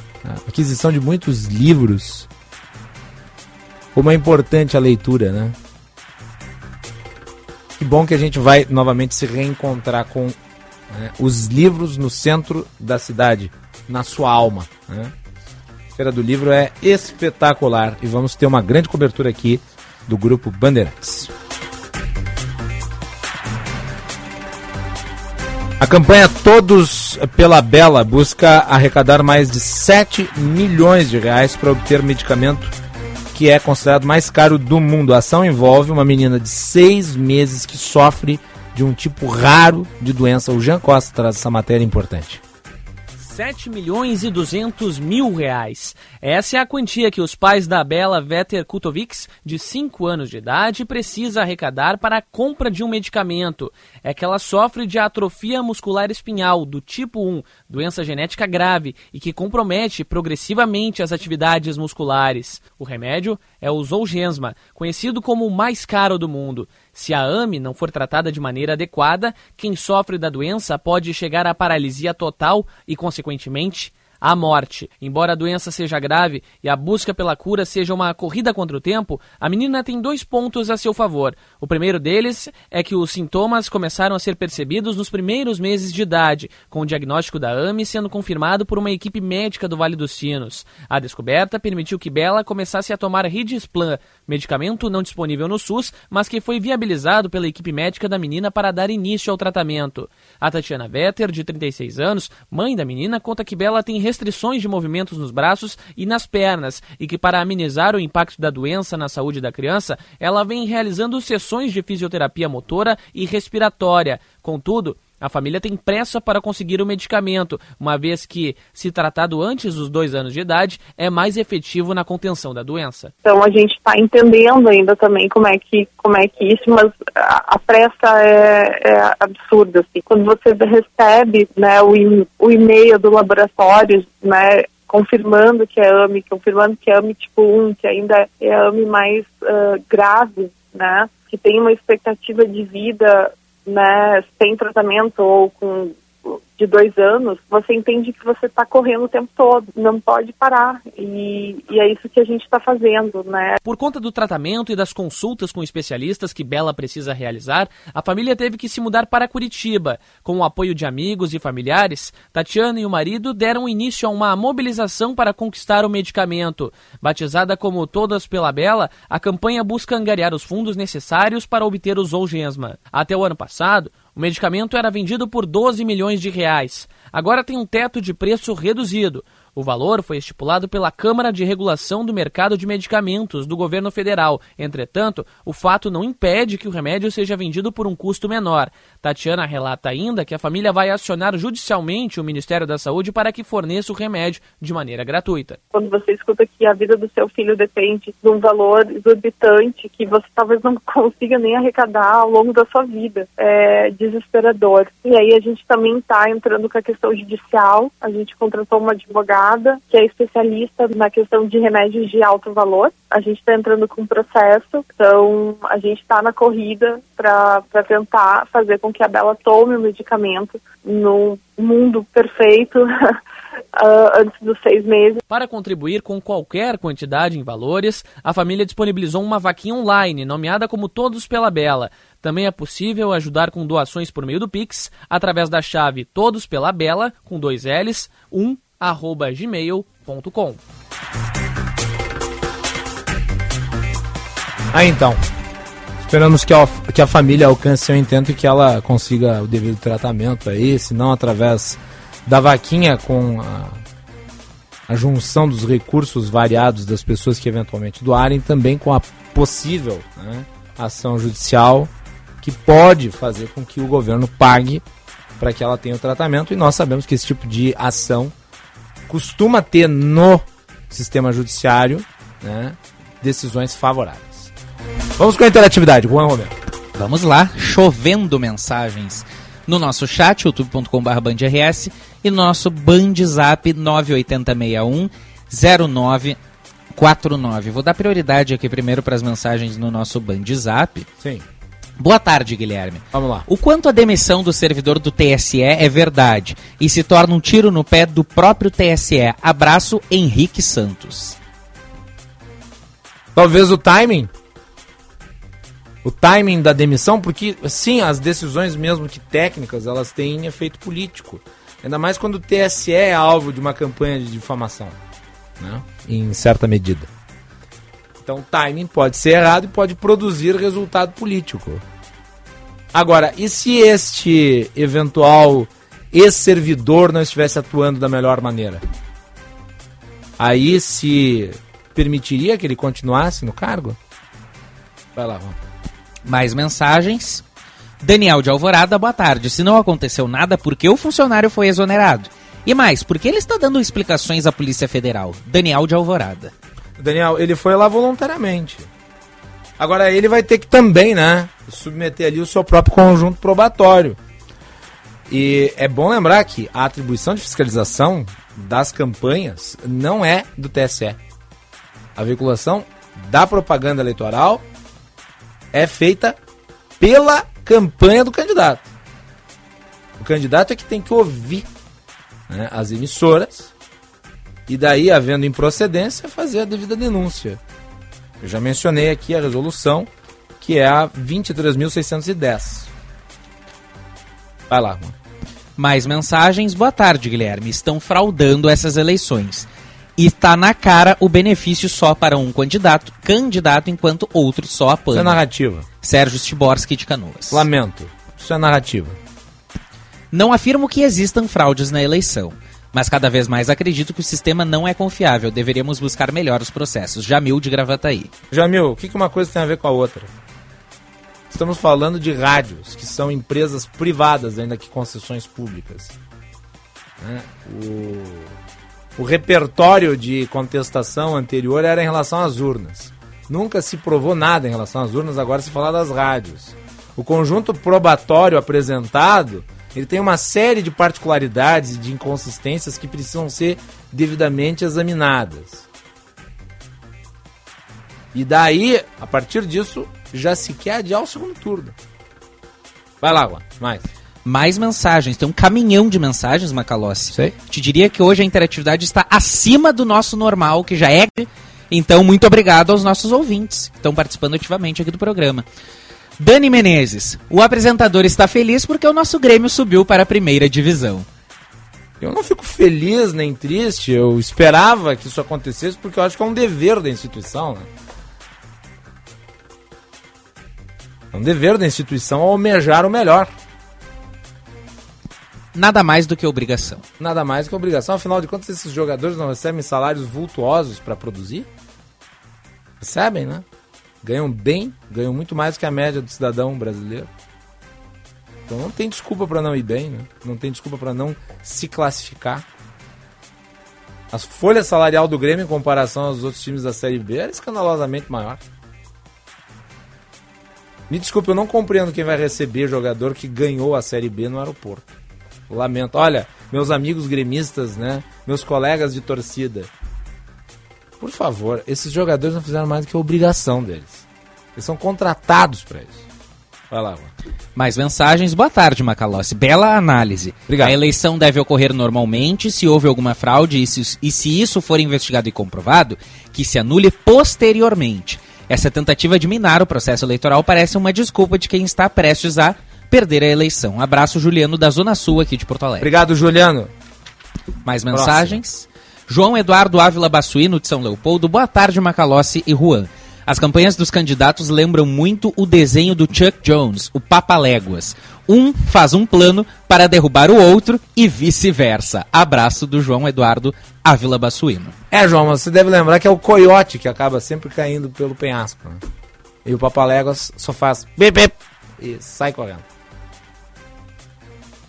Speaker 4: aquisição de muitos livros como é importante a leitura, né? Que bom que a gente vai novamente se reencontrar com né, os livros no centro da cidade, na sua alma. Né? A Feira do Livro é espetacular e vamos ter uma grande cobertura aqui do grupo Bandeirantes. A campanha Todos pela Bela busca arrecadar mais de 7 milhões de reais para obter medicamento que é considerado mais caro do mundo. A ação envolve uma menina de seis meses que sofre de um tipo raro de doença. O Jean Costa traz essa matéria importante.
Speaker 36: 7 milhões e 200 mil reais. Essa é a quantia que os pais da Bela Vetter Kutovics, de 5 anos de idade, precisa arrecadar para a compra de um medicamento. É que ela sofre de atrofia muscular espinhal do tipo 1, doença genética grave e que compromete progressivamente as atividades musculares. O remédio é o Zolgensma, conhecido como o mais caro do mundo. Se a AME não for tratada de maneira adequada, quem sofre da doença pode chegar à paralisia total e, consequentemente, a morte. Embora a doença seja grave e a busca pela cura seja uma corrida contra o tempo, a menina tem dois pontos a seu favor. O primeiro deles é que os sintomas começaram a ser percebidos nos primeiros meses de idade, com o diagnóstico da AME sendo confirmado por uma equipe médica do Vale dos Sinos. A descoberta permitiu que Bela começasse a tomar Ridisplan, medicamento não disponível no SUS, mas que foi viabilizado pela equipe médica da menina para dar início ao tratamento. A Tatiana Vetter, de 36 anos, mãe da menina, conta que Bela tem restrições de movimentos nos braços e nas pernas e que, para amenizar o impacto da doença na saúde da criança, ela vem realizando sessões de fisioterapia motora e respiratória. Contudo, a família tem pressa para conseguir o medicamento, uma vez que, se tratado antes dos dois anos de idade, é mais efetivo na contenção da doença.
Speaker 37: Então a gente está entendendo ainda também como é que como é que isso, mas a, a pressa é, é, absurda. Assim. Quando você recebe né, o, e-mail do laboratório, né, confirmando que é AMI, confirmando que é AMI tipo 1, que ainda é AMI mais uh, grave, né, que tem uma expectativa de vida né, sem tratamento ou com de dois anos, você entende que você está correndo o tempo todo, não pode parar. E, e é isso que a gente está fazendo, né?
Speaker 36: Por conta do tratamento e das consultas com especialistas que Bela precisa realizar, a família teve que se mudar para Curitiba. Com o apoio de amigos e familiares, Tatiana e o marido deram início a uma mobilização para conquistar o medicamento. Batizada como Todas pela Bela, a campanha busca angariar os fundos necessários para obter o Zolgensma. Até o ano passado, o medicamento era vendido por 12 milhões de reais. Agora tem um teto de preço reduzido. O valor foi estipulado pela Câmara de Regulação do Mercado de Medicamentos do governo federal. Entretanto, o fato não impede que o remédio seja vendido por um custo menor. Tatiana relata ainda que a família vai acionar judicialmente o Ministério da Saúde para que forneça o remédio de maneira gratuita.
Speaker 37: Quando você escuta que a vida do seu filho depende de um valor exorbitante que você talvez não consiga nem arrecadar ao longo da sua vida, é desesperador. E aí a gente também está entrando com a questão judicial. A gente contratou uma advogada que é especialista na questão de remédios de alto valor. A gente está entrando com um processo, então a gente está na corrida para tentar fazer com que a Bela tome o medicamento no mundo perfeito. Uh, antes dos seis meses.
Speaker 36: Para contribuir com qualquer quantidade em valores, a família disponibilizou uma vaquinha online, nomeada como Todos pela Bela. Também é possível ajudar com doações por meio do Pix, através da chave Todos pela Bela, com dois L's, um arroba gmail.com.
Speaker 4: Ah, então. Esperamos que a, que a família alcance seu intento e que ela consiga o devido tratamento aí, se não através da vaquinha com a, a junção dos recursos variados das pessoas que eventualmente doarem, também com a possível né, ação judicial que pode fazer com que o governo pague para que ela tenha o tratamento e nós sabemos que esse tipo de ação costuma ter no sistema judiciário né, decisões favoráveis. Vamos com a interatividade, Juan Romero.
Speaker 6: Vamos lá, chovendo mensagens no nosso chat, youtube.com.br bandrs e nosso bandzap 98061 0949. Vou dar prioridade aqui primeiro para as mensagens no nosso bandzap.
Speaker 4: Sim.
Speaker 6: Boa tarde, Guilherme.
Speaker 4: Vamos lá.
Speaker 6: O quanto a demissão do servidor do TSE é verdade e se torna um tiro no pé do próprio TSE? Abraço, Henrique Santos.
Speaker 4: Talvez o timing. O timing da demissão, porque sim, as decisões mesmo que técnicas, elas têm efeito político. Ainda mais quando o TSE é alvo de uma campanha de difamação, né? Em certa medida. Então, o timing pode ser errado e pode produzir resultado político. Agora, e se este eventual ex-servidor não estivesse atuando da melhor maneira? Aí se permitiria que ele continuasse no cargo? Vai lá, vamos.
Speaker 6: Mais mensagens. Daniel de Alvorada, boa tarde. Se não aconteceu nada, por que o funcionário foi exonerado? E mais, por que ele está dando explicações à Polícia Federal? Daniel de Alvorada.
Speaker 4: Daniel, ele foi lá voluntariamente. Agora ele vai ter que também, né, submeter ali o seu próprio conjunto probatório. E é bom lembrar que a atribuição de fiscalização das campanhas não é do TSE. A veiculação da propaganda eleitoral é feita pela campanha do candidato. O candidato é que tem que ouvir né, as emissoras e daí, havendo improcedência, fazer a devida denúncia. Eu já mencionei aqui a resolução, que é a 23.610. Vai lá, mano.
Speaker 6: Mais mensagens. Boa tarde, Guilherme. Estão fraudando essas eleições. E está na cara o benefício só para um candidato, candidato enquanto outros só apoiam.
Speaker 4: Isso é narrativa.
Speaker 6: Sérgio Stiborski de Canoas.
Speaker 4: Lamento. Isso é narrativa.
Speaker 6: Não afirmo que existam fraudes na eleição, mas cada vez mais acredito que o sistema não é confiável. Deveríamos buscar melhor os processos. Jamil de Gravataí.
Speaker 4: Jamil, o que, que uma coisa tem a ver com a outra? Estamos falando de rádios, que são empresas privadas, ainda que concessões públicas. Né? O, o repertório de contestação anterior era em relação às urnas. Nunca se provou nada em relação às urnas, agora se fala das rádios. O conjunto probatório apresentado, ele tem uma série de particularidades e de inconsistências que precisam ser devidamente examinadas. E daí, a partir disso, já se quer adiar o segundo turno. Vai lá, Juan, mais.
Speaker 6: Mais mensagens, tem um caminhão de mensagens, Macalossi. Sei. Te diria que hoje a interatividade está acima do nosso normal, que já é. Então, muito obrigado aos nossos ouvintes que estão participando ativamente aqui do programa. Dani Menezes, o apresentador está feliz porque o nosso Grêmio subiu para a primeira divisão.
Speaker 4: Eu não fico feliz nem triste, eu esperava que isso acontecesse porque eu acho que é um dever da instituição. Né? É um dever da instituição almejar o melhor.
Speaker 6: Nada mais do que obrigação.
Speaker 4: Nada mais do que obrigação. Afinal de contas, esses jogadores não recebem salários vultuosos para produzir? Recebem, né? Ganham bem, ganham muito mais que a média do cidadão brasileiro. Então não tem desculpa para não ir bem, né? Não tem desculpa para não se classificar. A folha salarial do Grêmio em comparação aos outros times da Série B era escandalosamente maior. Me desculpe, eu não compreendo quem vai receber jogador que ganhou a Série B no aeroporto. Lamento. Olha, meus amigos gremistas, né? Meus colegas de torcida. Por favor, esses jogadores não fizeram mais do que a obrigação deles. Eles são contratados para isso. Vai lá, mano.
Speaker 6: Mais mensagens. Boa tarde, Macalossi. Bela análise.
Speaker 4: Obrigado.
Speaker 6: A eleição deve ocorrer normalmente. Se houve alguma fraude e se, e se isso for investigado e comprovado, que se anule posteriormente. Essa tentativa de minar o processo eleitoral parece uma desculpa de quem está prestes a perder a eleição. abraço, Juliano, da Zona Sul aqui de Porto Alegre.
Speaker 4: Obrigado, Juliano.
Speaker 6: Mais mensagens. Próximo. João Eduardo Ávila Bassuino, de São Leopoldo. Boa tarde, Macalossi e Juan. As campanhas dos candidatos lembram muito o desenho do Chuck Jones, o Papaléguas. Um faz um plano para derrubar o outro e vice-versa. Abraço do João Eduardo Ávila Bassuino.
Speaker 4: É, João, mas você deve lembrar que é o coiote que acaba sempre caindo pelo penhasco. Né? E o Papaléguas só faz bip, bip e sai correndo.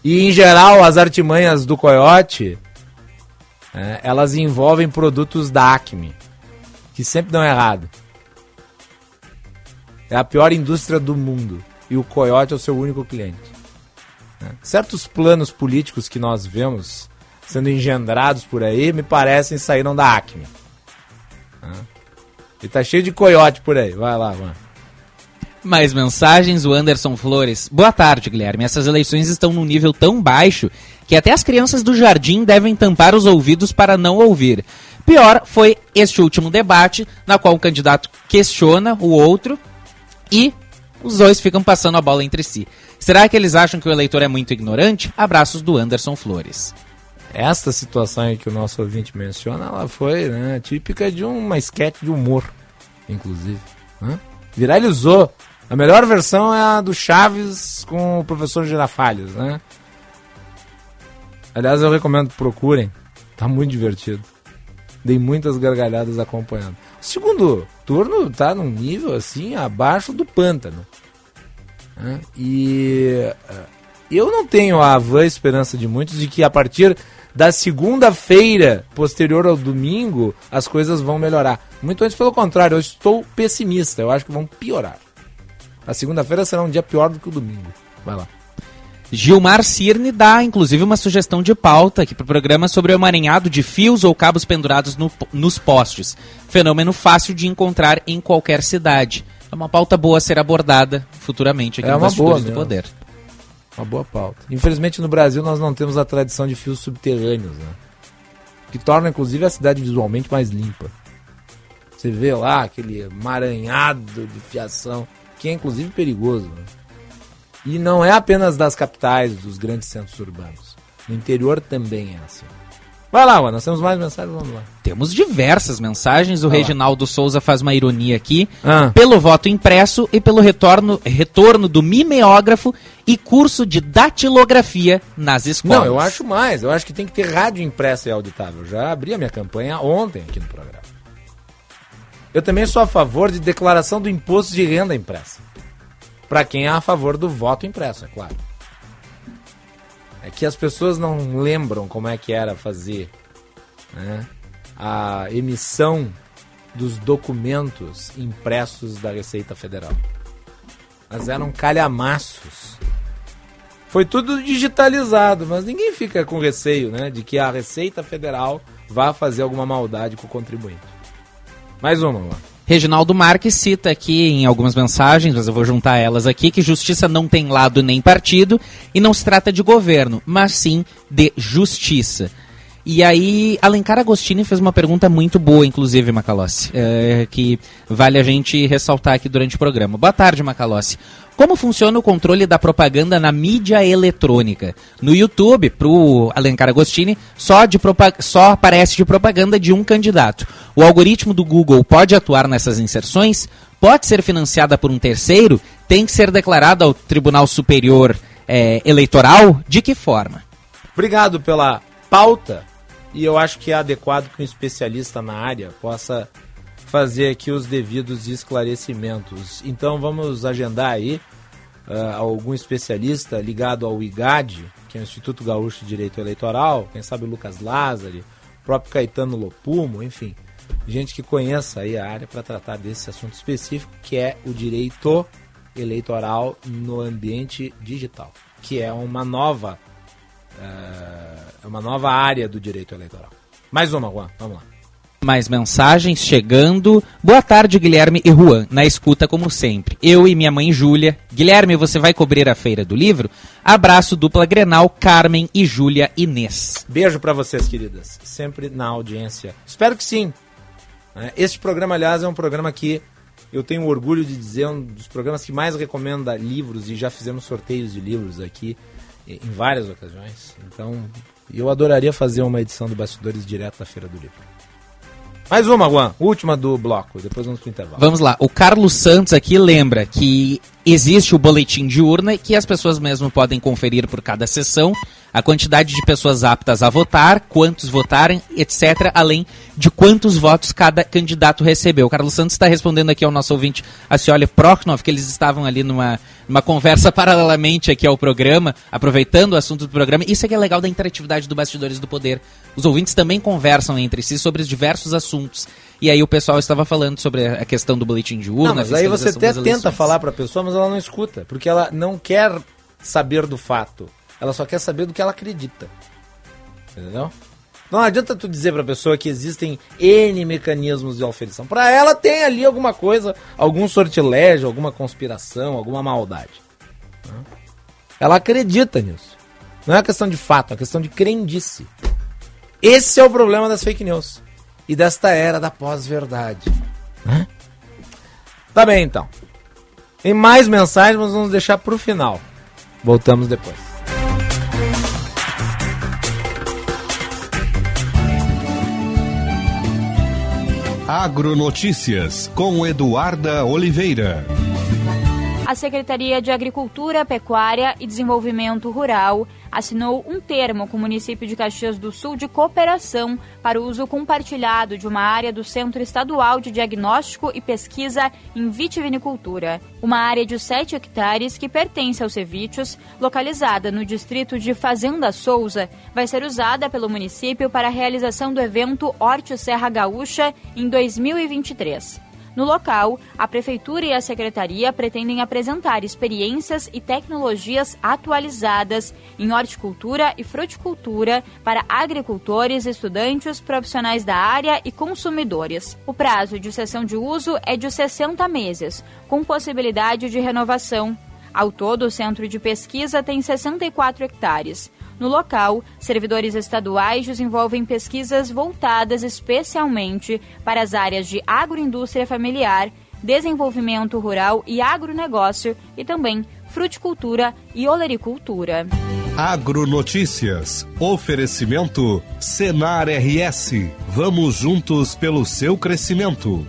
Speaker 4: E em geral, as artimanhas do coiote é, elas envolvem produtos da Acme, que sempre dão errado. É a pior indústria do mundo. E o Coyote é o seu único cliente. Né? Certos planos políticos que nós vemos sendo engendrados por aí, me parecem saíram da Acme. Né? E tá cheio de coiote por aí. Vai lá, mano.
Speaker 6: Mais mensagens, o Anderson Flores. Boa tarde, Guilherme. Essas eleições estão num nível tão baixo que até as crianças do jardim devem tampar os ouvidos para não ouvir. Pior foi este último debate, na qual o candidato questiona o outro e os dois ficam passando a bola entre si. Será que eles acham que o eleitor é muito ignorante? Abraços do Anderson Flores.
Speaker 4: Esta situação que o nosso ouvinte menciona, ela foi né, típica de uma esquete de humor, inclusive. Né? Viralizou. A melhor versão é a do Chaves com o professor Girafalhos, né? Aliás, eu recomendo procurem. Tá muito divertido. Dei muitas gargalhadas acompanhando. O segundo turno tá num nível assim abaixo do pântano. Né? E uh, eu não tenho a vã esperança de muitos de que a partir da segunda-feira posterior ao domingo as coisas vão melhorar. Muito antes pelo contrário, eu estou pessimista. Eu acho que vão piorar. A segunda-feira será um dia pior do que o domingo. Vai lá.
Speaker 6: Gilmar Cirne dá, inclusive, uma sugestão de pauta aqui para o programa sobre o emaranhado de fios ou cabos pendurados no, nos postes. Fenômeno fácil de encontrar em qualquer cidade. É uma pauta boa a ser abordada futuramente aqui
Speaker 4: é
Speaker 6: no
Speaker 4: uma boa,
Speaker 6: do Poder.
Speaker 4: Uma boa pauta. Infelizmente no Brasil nós não temos a tradição de fios subterrâneos, né? Que torna inclusive a cidade visualmente mais limpa. Você vê lá aquele maranhado de fiação, que é inclusive perigoso. Né? E não é apenas das capitais, dos grandes centros urbanos. No interior também é assim. Vai lá, nós temos mais mensagens, vamos lá.
Speaker 6: Temos diversas mensagens. O
Speaker 4: Vai
Speaker 6: Reginaldo
Speaker 4: lá.
Speaker 6: Souza faz uma ironia aqui.
Speaker 4: Ah.
Speaker 6: Pelo voto impresso e pelo retorno, retorno do mimeógrafo e curso de datilografia nas escolas.
Speaker 4: Não, eu acho mais. Eu acho que tem que ter rádio impressa e auditável. Eu já abri a minha campanha ontem aqui no programa. Eu também sou a favor de declaração do imposto de renda impressa. Para quem é a favor do voto impresso, é claro. É que as pessoas não lembram como é que era fazer né, a emissão dos documentos impressos da Receita Federal. Mas eram calhamaços. Foi tudo digitalizado, mas ninguém fica com receio né, de que a Receita Federal vá fazer alguma maldade com o contribuinte. Mais uma.
Speaker 6: Reginaldo Marques cita aqui em algumas mensagens, mas eu vou juntar elas aqui, que justiça não tem lado nem partido e não se trata de governo, mas sim de justiça. E aí, Alencar Agostini fez uma pergunta muito boa, inclusive, Macalossi, é, que vale a gente ressaltar aqui durante o programa. Boa tarde, Macalossi. Como funciona o controle da propaganda na mídia eletrônica? No YouTube, pro Alencar Agostini, só, de só aparece de propaganda de um candidato. O algoritmo do Google pode atuar nessas inserções? Pode ser financiada por um terceiro? Tem que ser declarada ao Tribunal Superior é, Eleitoral? De que forma?
Speaker 4: Obrigado pela pauta. E eu acho que é adequado que um especialista na área possa fazer aqui os devidos esclarecimentos. Então vamos agendar aí uh, algum especialista ligado ao IGAD, que é o Instituto Gaúcho de Direito Eleitoral, quem sabe o Lucas Lázari, próprio Caetano Lopumo, enfim, gente que conheça aí a área para tratar desse assunto específico, que é o direito eleitoral no ambiente digital, que é uma nova uh, uma nova área do direito eleitoral. Mais uma, Juan, vamos lá
Speaker 6: mais mensagens chegando. Boa tarde, Guilherme e Juan, na escuta como sempre. Eu e minha mãe Júlia. Guilherme, você vai cobrir a feira do livro? Abraço dupla Grenal, Carmen e Júlia Inês.
Speaker 4: Beijo para vocês, queridas. Sempre na audiência. Espero que sim. Este programa, aliás, é um programa que eu tenho orgulho de dizer um dos programas que mais recomenda livros e já fizemos sorteios de livros aqui em várias ocasiões. Então, eu adoraria fazer uma edição do Bastidores direto da Feira do Livro. Mais uma, Juan. Última do bloco. Depois vamos pro intervalo.
Speaker 6: Vamos lá. O Carlos Santos aqui lembra que existe o boletim de urna e que as pessoas mesmo podem conferir por cada sessão a quantidade de pessoas aptas a votar, quantos votarem, etc., além de quantos votos cada candidato recebeu. O Carlos Santos está respondendo aqui ao nosso ouvinte, a Cioli Proknov, que eles estavam ali numa, numa conversa paralelamente aqui ao programa, aproveitando o assunto do programa. Isso é que é legal da interatividade do Bastidores do Poder. Os ouvintes também conversam entre si sobre os diversos assuntos. E aí o pessoal estava falando sobre a questão do boletim de urna. Não,
Speaker 4: mas aí você até tenta falar para a pessoa, mas ela não escuta, porque ela não quer saber do fato. Ela só quer saber do que ela acredita. Entendeu? Não adianta tu dizer pra pessoa que existem N mecanismos de oferição. Pra ela tem ali alguma coisa, algum sortilégio, alguma conspiração, alguma maldade. Ela acredita nisso. Não é uma questão de fato, é uma questão de crendice. Esse é o problema das fake news. E desta era da pós-verdade. Tá bem, então. Tem mais mensagens, mas vamos deixar pro final. Voltamos depois.
Speaker 31: Agronotícias com Eduarda Oliveira.
Speaker 34: A Secretaria de Agricultura, Pecuária e Desenvolvimento Rural assinou um termo com o município de Caxias do Sul de cooperação para o uso compartilhado de uma área do Centro Estadual de Diagnóstico e Pesquisa em Vitivinicultura. Uma área de 7 hectares que pertence aos Cevítios, localizada no distrito de Fazenda Souza, vai ser usada pelo município para a realização do evento Horte Serra Gaúcha em 2023. No local, a Prefeitura e a Secretaria pretendem apresentar experiências e tecnologias atualizadas em horticultura e fruticultura para agricultores, estudantes, profissionais da área e consumidores. O prazo de cessão de uso é de 60 meses, com possibilidade de renovação. Ao todo, o centro de pesquisa tem 64 hectares. No local, servidores estaduais desenvolvem pesquisas voltadas especialmente para as áreas de agroindústria familiar, desenvolvimento rural e agronegócio e também fruticultura e olericultura.
Speaker 31: Agronotícias. Oferecimento Senar RS. Vamos juntos pelo seu crescimento.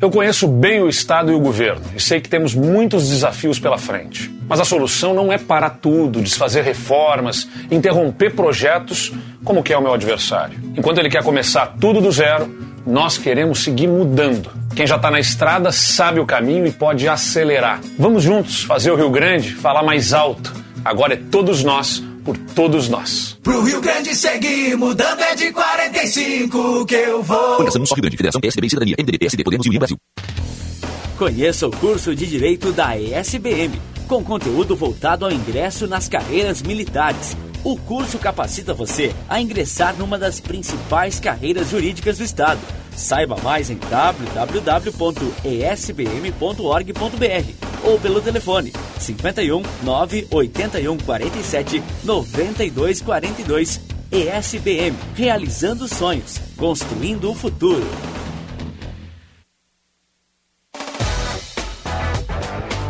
Speaker 24: Eu conheço bem o Estado e o governo e sei que temos muitos desafios pela frente. Mas a solução não é parar tudo, desfazer reformas, interromper projetos, como quer o meu adversário. Enquanto ele quer começar tudo do zero, nós queremos seguir mudando. Quem já está na estrada sabe o caminho e pode acelerar. Vamos juntos fazer o Rio Grande falar mais alto. Agora é todos nós por todos nós.
Speaker 38: Pro Rio Grande seguir mudando é de 45 que eu vou.
Speaker 39: Só Rio Grande, Federação PSDB e Cidadania, MDB, PSD, Podemos e União Brasil.
Speaker 15: Conheça o curso de Direito da ESBM, com conteúdo voltado ao ingresso nas carreiras militares. O curso capacita você a ingressar numa das principais carreiras jurídicas do Estado. Saiba mais em www.esbm.org.br ou pelo telefone 51 981 47 92 42. ESBM, realizando sonhos, construindo o futuro.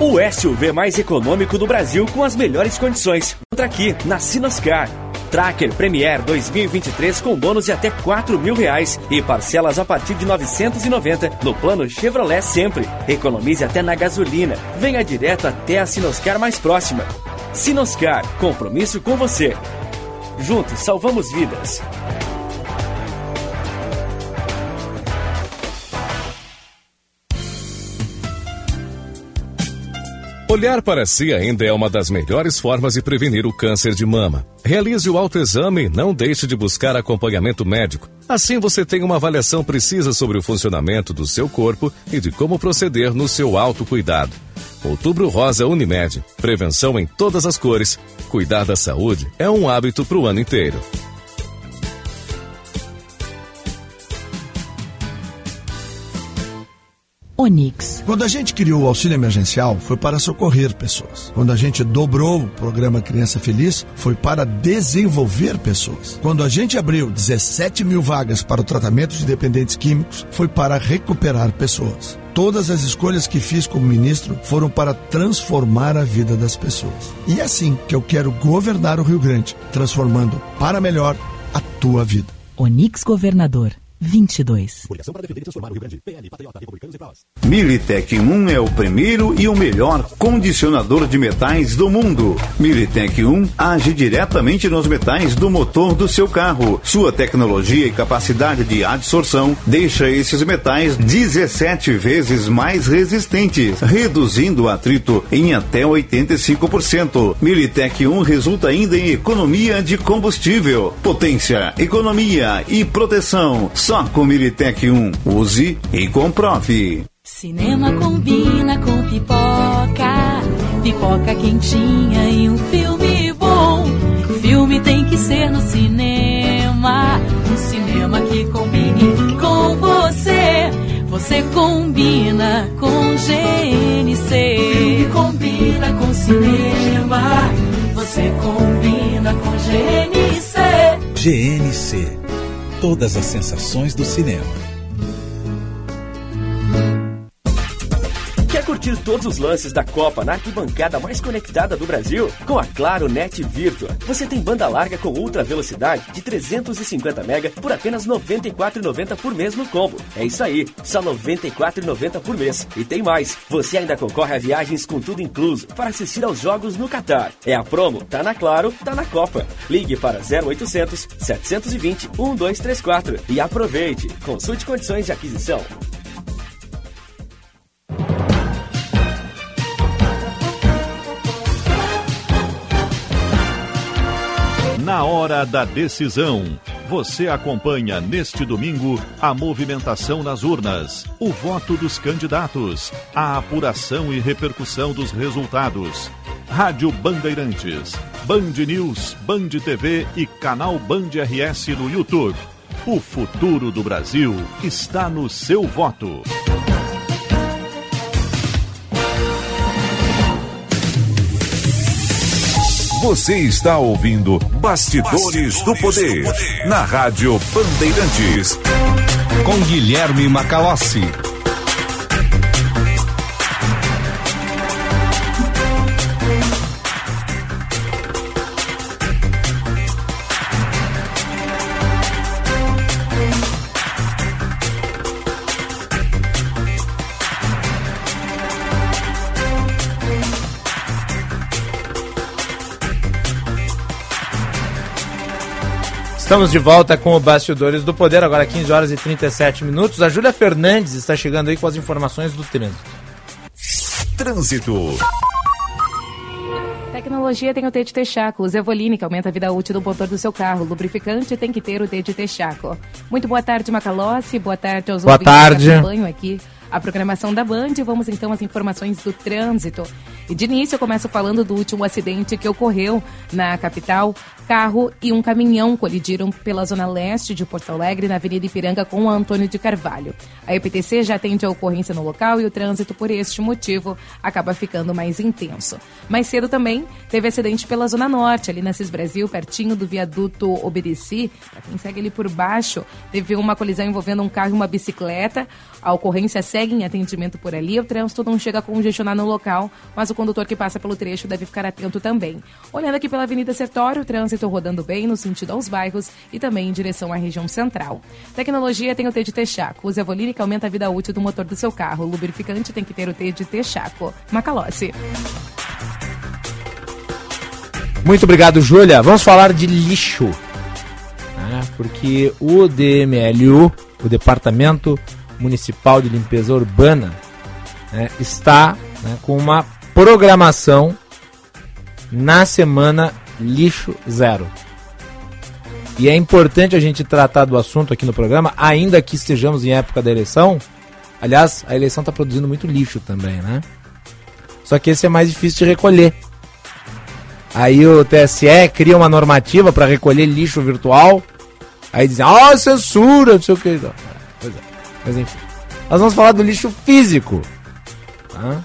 Speaker 15: O SUV mais econômico do Brasil com as melhores condições. Entra aqui na Sinoscar. Tracker Premier 2023 com bônus de até 4 mil reais e parcelas a partir de 990 no plano Chevrolet Sempre. Economize até na gasolina. Venha direto até a Sinoscar mais próxima. Sinoscar, compromisso com você. Juntos salvamos vidas.
Speaker 23: Olhar para si ainda é uma das melhores formas de prevenir o câncer de mama. Realize o autoexame e não deixe de buscar acompanhamento médico. Assim você tem uma avaliação precisa sobre o funcionamento do seu corpo e de como proceder no seu autocuidado. Outubro Rosa Unimed. Prevenção em todas as cores. Cuidar da saúde é um hábito para o ano inteiro.
Speaker 40: Onix. Quando a gente criou o auxílio emergencial, foi para socorrer pessoas. Quando a gente dobrou o programa Criança Feliz, foi para desenvolver pessoas. Quando a gente abriu 17 mil vagas para o tratamento de dependentes químicos, foi para recuperar pessoas. Todas as escolhas que fiz como ministro foram para transformar a vida das pessoas. E é assim que eu quero governar o Rio Grande, transformando para melhor a tua vida.
Speaker 41: Onix Governador. 22.
Speaker 42: Coligação para defender e transformar o Rio Grande. PL, Patriota, Republicanos e Prós. Militec 1 é o primeiro e o melhor condicionador de metais do mundo. Militec 1 age diretamente nos metais do motor do seu carro. Sua tecnologia e capacidade de adsorção deixa esses metais 17 vezes mais resistentes, reduzindo o atrito em até 85%. Militec 1 resulta ainda em economia de combustível, potência, economia e proteção só com Militec 1. Use e comprove.
Speaker 43: Cinema combina com pipoca, pipoca quentinha e um filme bom. Filme tem que ser no cinema, um cinema que combine com você. Você combina com GNC. Filme combina com cinema, você combina com GNC.
Speaker 28: GNC todas as sensações do cinema.
Speaker 15: Curtir todos os lances da Copa na arquibancada mais conectada do Brasil? Com a Claro Net Virtua, você tem banda larga com ultra velocidade de 350 MB por apenas R$ 94,90 por mês no combo. É isso aí, só R$ 94,90 por mês. E tem mais, você ainda concorre a viagens com tudo incluso para assistir aos jogos no Catar. É a promo, tá na Claro, tá na Copa. Ligue para 0800 720 1234 e aproveite. Consulte condições de aquisição.
Speaker 23: Na hora da decisão,
Speaker 18: Você acompanha neste domingo a movimentação nas urnas, o voto dos candidatos, a apuração e repercussão dos resultados. Rádio Bandeirantes, Band News, Band TV e canal Band RS no YouTube. O futuro do Brasil está no seu voto.
Speaker 3: Você está ouvindo Bastidores, Bastidores do, poder, do Poder na Rádio Bandeirantes.
Speaker 31: Com Guilherme Macalossi.
Speaker 4: Estamos de volta com o Bastidores do Poder, agora 15 horas e 37 minutos. A Júlia Fernandes está chegando aí com as informações do trânsito.
Speaker 3: Trânsito.
Speaker 44: Tecnologia tem o T de Texaco. Zevoline, que aumenta a vida útil do motor do seu carro. Lubrificante tem que ter o T de Texaco. Muito boa tarde, Macalossi. Boa tarde aos
Speaker 4: boa ouvintes tarde. que
Speaker 44: acompanham aqui a programação da Band. Vamos então às informações do trânsito. E de início eu começo falando do último acidente que ocorreu na capital. Carro e um caminhão colidiram pela zona leste de Porto Alegre, na Avenida Ipiranga, com a Antônio de Carvalho. A EPTC já atende a ocorrência no local e o trânsito, por este motivo, acaba ficando mais intenso. Mais cedo também teve acidente pela zona norte, ali na Cis Brasil, pertinho do viaduto Obedeci. Para quem segue ali por baixo, teve uma colisão envolvendo um carro e uma bicicleta. A ocorrência segue em atendimento por ali. O trânsito não chega a congestionar no local, mas o condutor que passa pelo trecho deve ficar atento também. Olhando aqui pela Avenida Sertório, o trânsito rodando bem no sentido aos bairros e também em direção à região central. Tecnologia tem o T de Texaco. Use a que aumenta a vida útil do motor do seu carro. Lubrificante tem que ter o T de Texaco. Macalossi.
Speaker 4: Muito obrigado, Júlia. Vamos falar de lixo. Né? Porque o DMLU, o Departamento Municipal de Limpeza Urbana, né, está né, com uma programação na semana Lixo Zero. E é importante a gente tratar do assunto aqui no programa, ainda que estejamos em época da eleição. Aliás, a eleição está produzindo muito lixo também, né? Só que esse é mais difícil de recolher. Aí o TSE cria uma normativa para recolher lixo virtual. Aí dizem, ó, oh, censura, não sei o que. Pois é. Mas enfim. Nós vamos falar do lixo físico. Tá?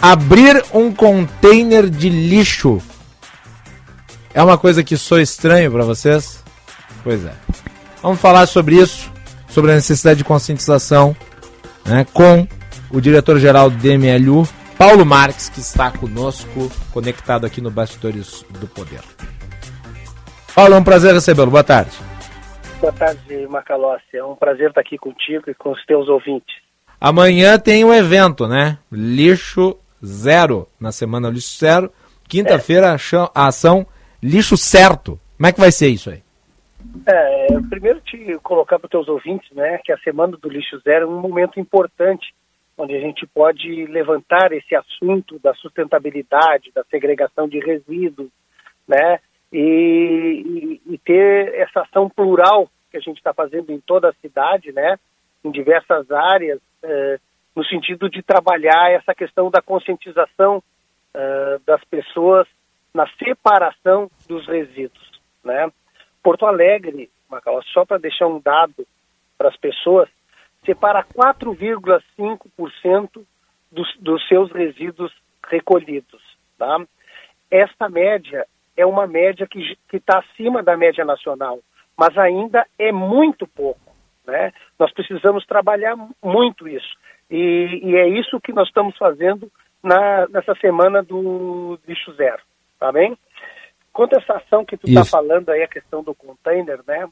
Speaker 4: Abrir um container de lixo é uma coisa que sou estranho para vocês? Pois é. Vamos falar sobre isso, sobre a necessidade de conscientização, né, com o diretor-geral do DMLU, Paulo Marques, que está conosco, conectado aqui no Bastidores do Poder. Paulo, é um prazer recebê-lo. Boa tarde.
Speaker 2: Boa tarde, Macalossi. É um prazer estar aqui contigo e com os teus ouvintes.
Speaker 4: Amanhã tem um evento, né? Lixo Zero, na semana Lixo Zero. Quinta-feira, a ação Lixo Certo. Como é que vai ser isso aí?
Speaker 2: É, primeiro te colocar para os teus ouvintes, né, que a semana do Lixo Zero é um momento importante onde a gente pode levantar esse assunto da sustentabilidade, da segregação de resíduos, né, e, e, e ter essa ação plural que a gente está fazendo em toda a cidade, né, em diversas áreas, eh, no sentido de trabalhar essa questão da conscientização eh, das pessoas na separação dos resíduos, né. Porto Alegre, Macau, só para deixar um dado para as pessoas, separa 4,5% dos, dos seus resíduos recolhidos, tá? Esta média é uma média que está acima da média nacional, mas ainda é muito pouco. Né? Nós precisamos trabalhar muito isso. E, e é isso que nós estamos fazendo na, nessa semana do lixo zero. Tá bem? Quanto a essa ação que tu está falando aí, a questão do container, né?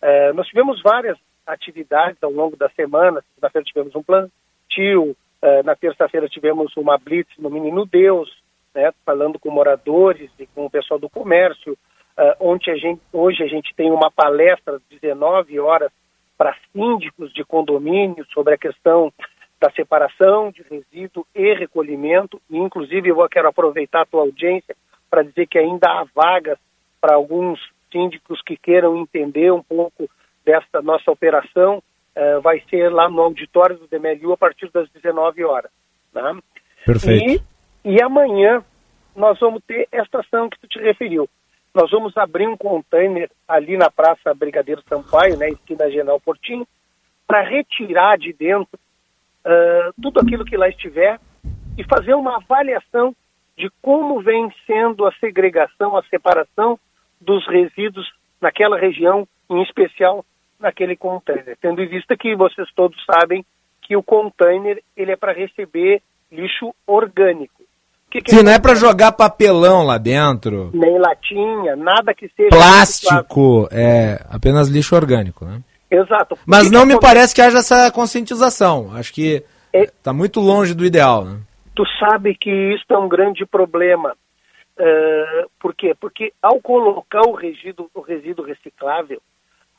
Speaker 2: É, nós tivemos várias atividades ao longo da semana. Segunda-feira tivemos um plantio, é, na terça-feira tivemos uma blitz no Menino Deus, né, falando com moradores e com o pessoal do comércio. Uh, onde a gente, hoje a gente tem uma palestra às 19 horas para síndicos de condomínio sobre a questão da separação de resíduo e recolhimento. E, inclusive, eu quero aproveitar a tua audiência para dizer que ainda há vagas para alguns síndicos que queiram entender um pouco desta nossa operação, uh, vai ser lá no auditório do DMLU a partir das 19 horas. Tá?
Speaker 4: Perfeito.
Speaker 2: E, amanhã nós vamos ter esta ação que tu te referiu. Nós vamos abrir um container ali na Praça Brigadeiro Sampaio, né, esquina General Portinho, para retirar de dentro uh, tudo aquilo que lá estiver e fazer uma avaliação de como vem sendo a segregação, a separação dos resíduos naquela região, em especial naquele container. Tendo em vista que vocês todos sabem que o container ele é para receber lixo orgânico.
Speaker 4: Que que Sim, não é para jogar papelão lá dentro.
Speaker 2: Nem latinha, nada que seja.
Speaker 4: Plástico, é apenas lixo orgânico, né?
Speaker 2: Exato.
Speaker 4: Mas que não que me parece que haja essa conscientização. Acho que está é... muito longe do ideal, né?
Speaker 2: Tu sabe que isso é um grande problema. Uh, por quê? Porque ao colocar o resíduo, o resíduo reciclável,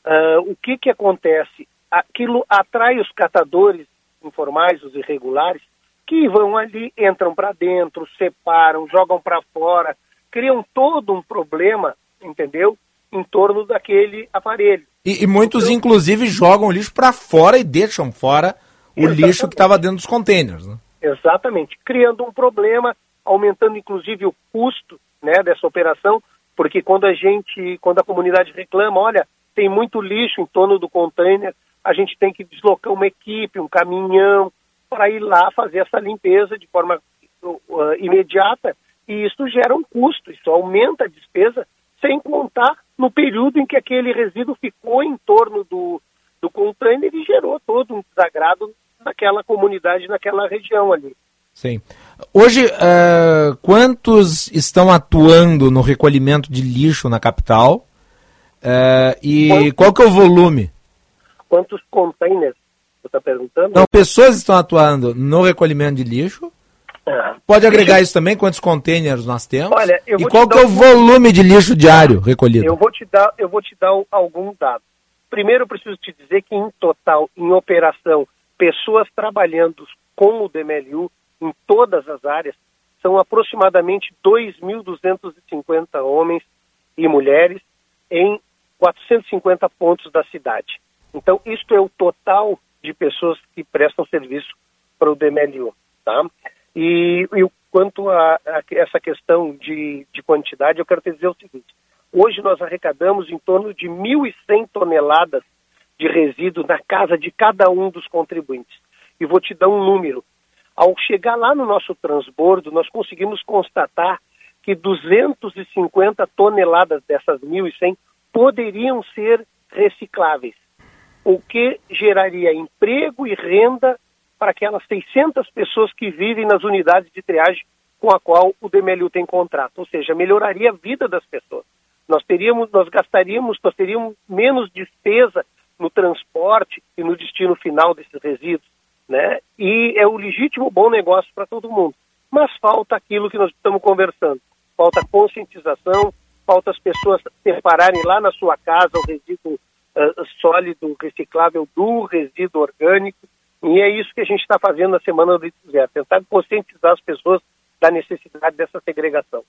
Speaker 2: uh, o que, que acontece? Aquilo atrai os catadores informais, os irregulares, que vão ali, entram para dentro, separam, jogam para fora, criam todo um problema, entendeu? Em torno daquele aparelho.
Speaker 4: E, e muitos, então, inclusive, jogam o lixo para fora e deixam fora o lixo que estava dentro dos containers. Né?
Speaker 2: Exatamente, criando um problema, aumentando inclusive o custo né, dessa operação, porque quando a gente, quando a comunidade reclama, olha, tem muito lixo em torno do container, a gente tem que deslocar uma equipe, um caminhão, para ir lá fazer essa limpeza de forma uh, imediata, e isso gera um custo, isso aumenta a despesa, sem contar no período em que aquele resíduo ficou em torno do, do container e gerou todo um desagrado naquela comunidade, naquela região ali.
Speaker 4: Sim. Hoje, uh, quantos estão atuando no recolhimento de lixo na capital? Uh, e quantos, qual que é o volume?
Speaker 2: Quantos containers você está perguntando?
Speaker 4: Não, pessoas estão atuando no recolhimento de lixo. Ah, Pode agregar isso também? Quantos containers nós temos? Olha, e qual que é o volume de lixo diário recolhido?
Speaker 2: Eu vou te dar, eu vou te dar alguns dados. Primeiro, eu preciso te dizer que em total, em operação, pessoas trabalhando com o DMLU em todas as áreas são aproximadamente 2.250 homens e mulheres em 450 pontos da cidade. Então, isto é o total de pessoas que prestam serviço para o DMLU. Tá? E, e quanto a, a, essa questão de, de quantidade, eu quero te dizer o seguinte: hoje nós arrecadamos em torno de 1.100 toneladas de resíduo na casa de cada um dos contribuintes. E vou te dar um número. Ao chegar lá no nosso transbordo, nós conseguimos constatar que 250 toneladas dessas 1.100 poderiam ser recicláveis, o que geraria emprego e renda para aquelas 600 pessoas que vivem nas unidades de triagem com a qual o DMLU tem contrato, ou seja, melhoraria a vida das pessoas. Nós teríamos, nós gastaríamos, nós teríamos menos despesa no transporte e no destino final desses resíduos, né? E é o legítimo bom negócio para todo mundo. Mas falta aquilo que nós estamos conversando. Falta conscientização, falta as pessoas separarem lá na sua casa o resíduo uh, sólido reciclável do resíduo orgânico. E é isso que a gente está fazendo na Semana do Zero, tentar conscientizar as pessoas da necessidade dessa segregação.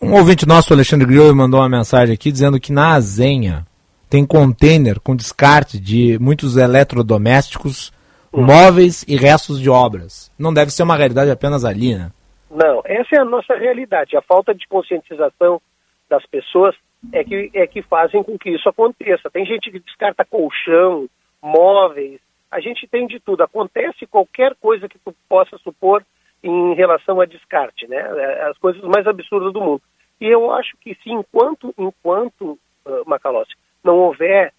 Speaker 4: Um ouvinte nosso, Alexandre Grillo, mandou uma mensagem aqui dizendo que na Azenha, tem container com descarte de muitos eletrodomésticos, uhum. móveis e restos de obras. Não deve ser uma realidade apenas ali, né?
Speaker 2: Não, essa é a nossa realidade. A falta de conscientização das pessoas é que, é que fazem com que isso aconteça. Tem gente que descarta colchão, móveis, a gente tem de tudo. Acontece qualquer coisa que tu possa supor em relação a descarte, né? É, as coisas mais absurdas do mundo. E eu acho que sim, enquanto, enquanto uh, Macalossi, não houver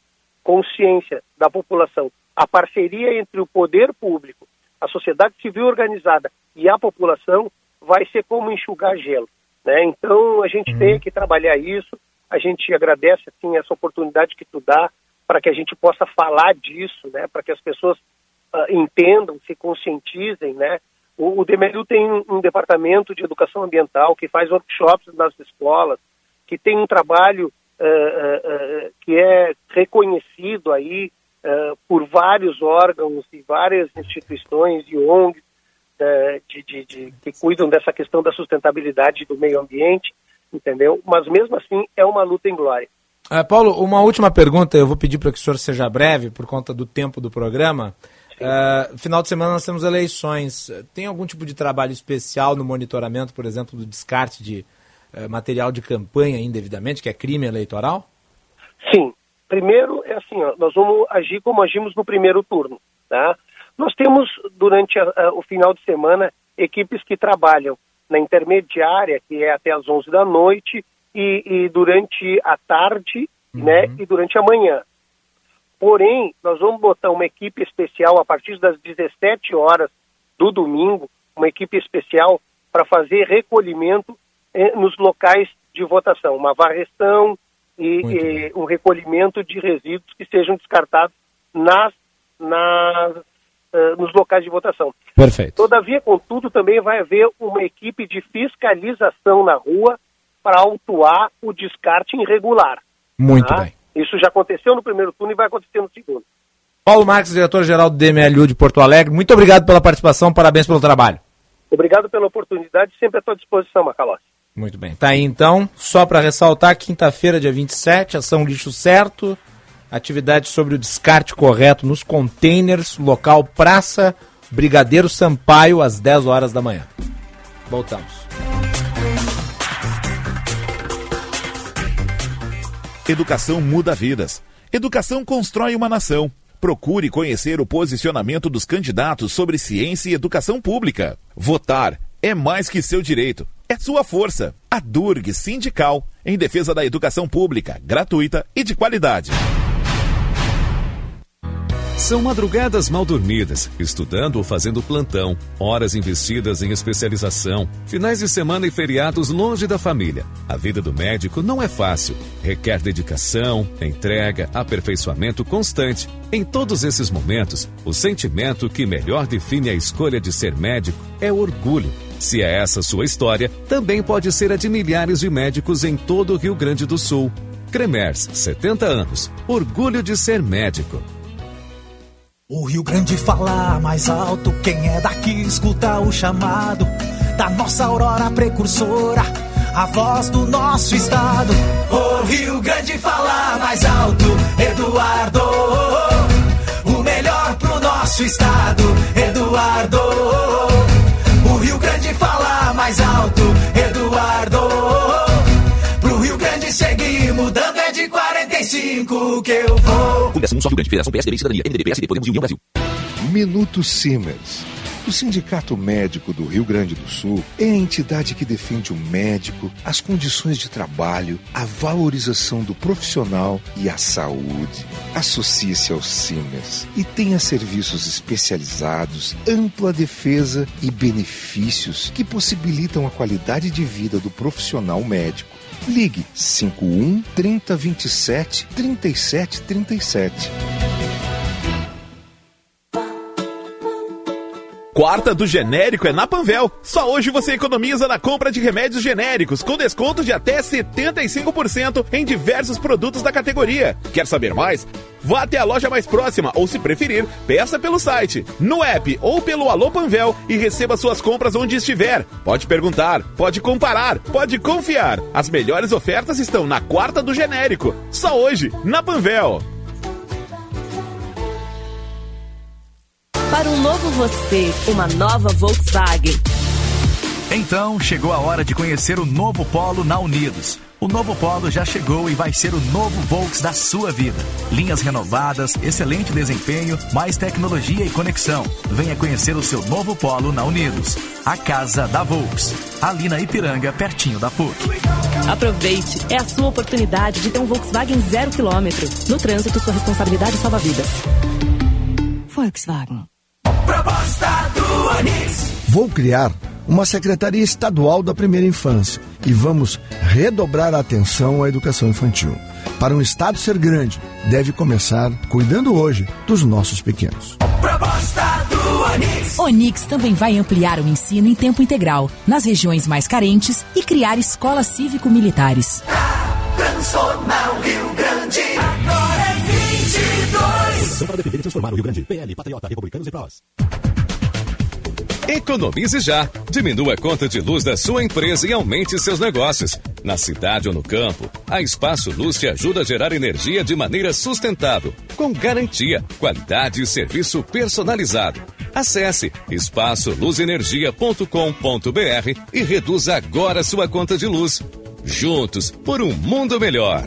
Speaker 2: consciência da população, a parceria entre o poder público, a sociedade civil organizada e a população vai ser como enxugar gelo. Né? Então a gente uhum. tem que trabalhar isso. A gente agradece assim essa oportunidade que tu dá para que a gente possa falar disso, né? Para que as pessoas uh, entendam, se conscientizem, né? O, o tem um, um departamento de educação ambiental que faz workshops nas escolas, que tem um trabalho uh, uh, que é reconhecido aí por vários órgãos e várias instituições e ONGs de, de, de, que cuidam dessa questão da sustentabilidade do meio ambiente, entendeu? Mas mesmo assim é uma luta em glória.
Speaker 4: Ah, Paulo, uma última pergunta, eu vou pedir para que o senhor seja breve por conta do tempo do programa. Uh, final de semana nós temos eleições. Tem algum tipo de trabalho especial no monitoramento, por exemplo, do descarte de uh, material de campanha indevidamente, que é crime eleitoral?
Speaker 2: Sim. Primeiro, é assim, ó, nós vamos agir como agimos no primeiro turno. Tá? Nós temos, durante a, a, o final de semana, equipes que trabalham na intermediária, que é até às 11 da noite, e, e durante a tarde uhum. né, e durante a manhã. Porém, nós vamos botar uma equipe especial a partir das 17 horas do domingo, uma equipe especial para fazer recolhimento eh, nos locais de votação, uma varreção e, e um recolhimento de resíduos que sejam descartados nas, nas, uh, nos locais de votação.
Speaker 45: Perfeito.
Speaker 2: Todavia, contudo, também vai haver uma equipe de fiscalização na rua para autuar o descarte irregular.
Speaker 45: Muito tá? bem.
Speaker 2: Isso já aconteceu no primeiro turno e vai acontecer no segundo.
Speaker 4: Paulo Marques, diretor-geral do DMLU de Porto Alegre, muito obrigado pela participação, parabéns pelo trabalho.
Speaker 2: Obrigado pela oportunidade, sempre à tua disposição, Macalossi.
Speaker 4: Muito bem. Tá aí então, só para ressaltar, quinta-feira, dia 27, ação lixo certo, atividade sobre o descarte correto nos containers, local Praça Brigadeiro Sampaio, às 10 horas da manhã. Voltamos.
Speaker 18: Educação muda vidas. Educação constrói uma nação. Procure conhecer o posicionamento dos candidatos sobre ciência e educação pública. Votar é mais que seu direito, é sua força. A Durg Sindical, em defesa da educação pública, gratuita e de qualidade.
Speaker 23: São madrugadas mal dormidas, estudando ou fazendo plantão, horas investidas em especialização, finais de semana e feriados longe da família. A vida do médico não é fácil, requer dedicação, entrega, aperfeiçoamento constante. Em todos esses momentos, o sentimento que melhor define a escolha de ser médico é orgulho. Se é essa sua história, também pode ser a de milhares de médicos em todo o Rio Grande do Sul. Cremers, 70 anos. Orgulho de ser médico.
Speaker 38: O Rio Grande fala mais alto, quem é daqui escuta o chamado da nossa aurora precursora, a voz do nosso estado. O Rio Grande fala mais alto, Eduardo, o melhor pro nosso estado, Eduardo. O Rio Grande fala mais alto, Eduardo. Seguir mudando é de 45 que eu vou.
Speaker 26: Fundação Só Rio Grande, Federação PSDB, Cidadania, MDB, PSD, Podemos e União Brasil.
Speaker 46: Minuto Siemens. O Sindicato Médico do Rio Grande do Sul é a entidade que defende o médico, as condições de trabalho, a valorização do profissional e a saúde. Associe-se ao Siemens e tenha serviços especializados, ampla defesa e benefícios que possibilitam a qualidade de vida do profissional médico. Ligue 51 3027 3737.
Speaker 18: Quarta do genérico é na Panvel. Só hoje você economiza na compra de remédios genéricos com desconto de até 75% em diversos produtos da categoria. Quer saber mais? Vá até a loja mais próxima ou, se preferir, peça pelo site, no app ou pelo Alô Panvel e receba suas compras onde estiver. Pode perguntar, pode comparar, pode confiar. As melhores ofertas estão na quarta do genérico. Só hoje, na Panvel.
Speaker 20: Para um novo você, uma nova Volkswagen.
Speaker 47: Então chegou a hora de conhecer o novo Polo na Unidos. O novo Polo já chegou e vai ser o novo Volks da sua vida. Linhas renovadas, excelente desempenho, mais tecnologia e conexão. Venha conhecer o seu novo Polo na Unidos. A casa da Volks. Ali na Ipiranga, pertinho da PUC.
Speaker 20: Aproveite, é a sua oportunidade de ter um Volkswagen zero quilômetro. No trânsito, sua responsabilidade salva vidas. Volkswagen.
Speaker 38: Proposta do Onix.
Speaker 40: Vou criar uma Secretaria Estadual da Primeira Infância e vamos redobrar a atenção à educação infantil. Para um Estado ser grande, deve começar cuidando hoje dos nossos pequenos.
Speaker 38: Proposta do Onix.
Speaker 41: Onix também vai ampliar o ensino em tempo integral nas regiões mais carentes e criar escolas cívico-militares.
Speaker 38: Transformar o Rio Grande. Agora 22.
Speaker 47: para defender e transformar o Rio Grande. PL, Patriota, Republicanos e Prós.
Speaker 23: Economize já. Diminua a conta de luz da sua empresa e aumente seus negócios. Na cidade ou no campo, a Espaço Luz te ajuda a gerar energia de maneira sustentável, com garantia, qualidade e serviço personalizado. Acesse espaçoluzenergia.com.br e reduza agora sua conta de luz. Juntos por um mundo melhor.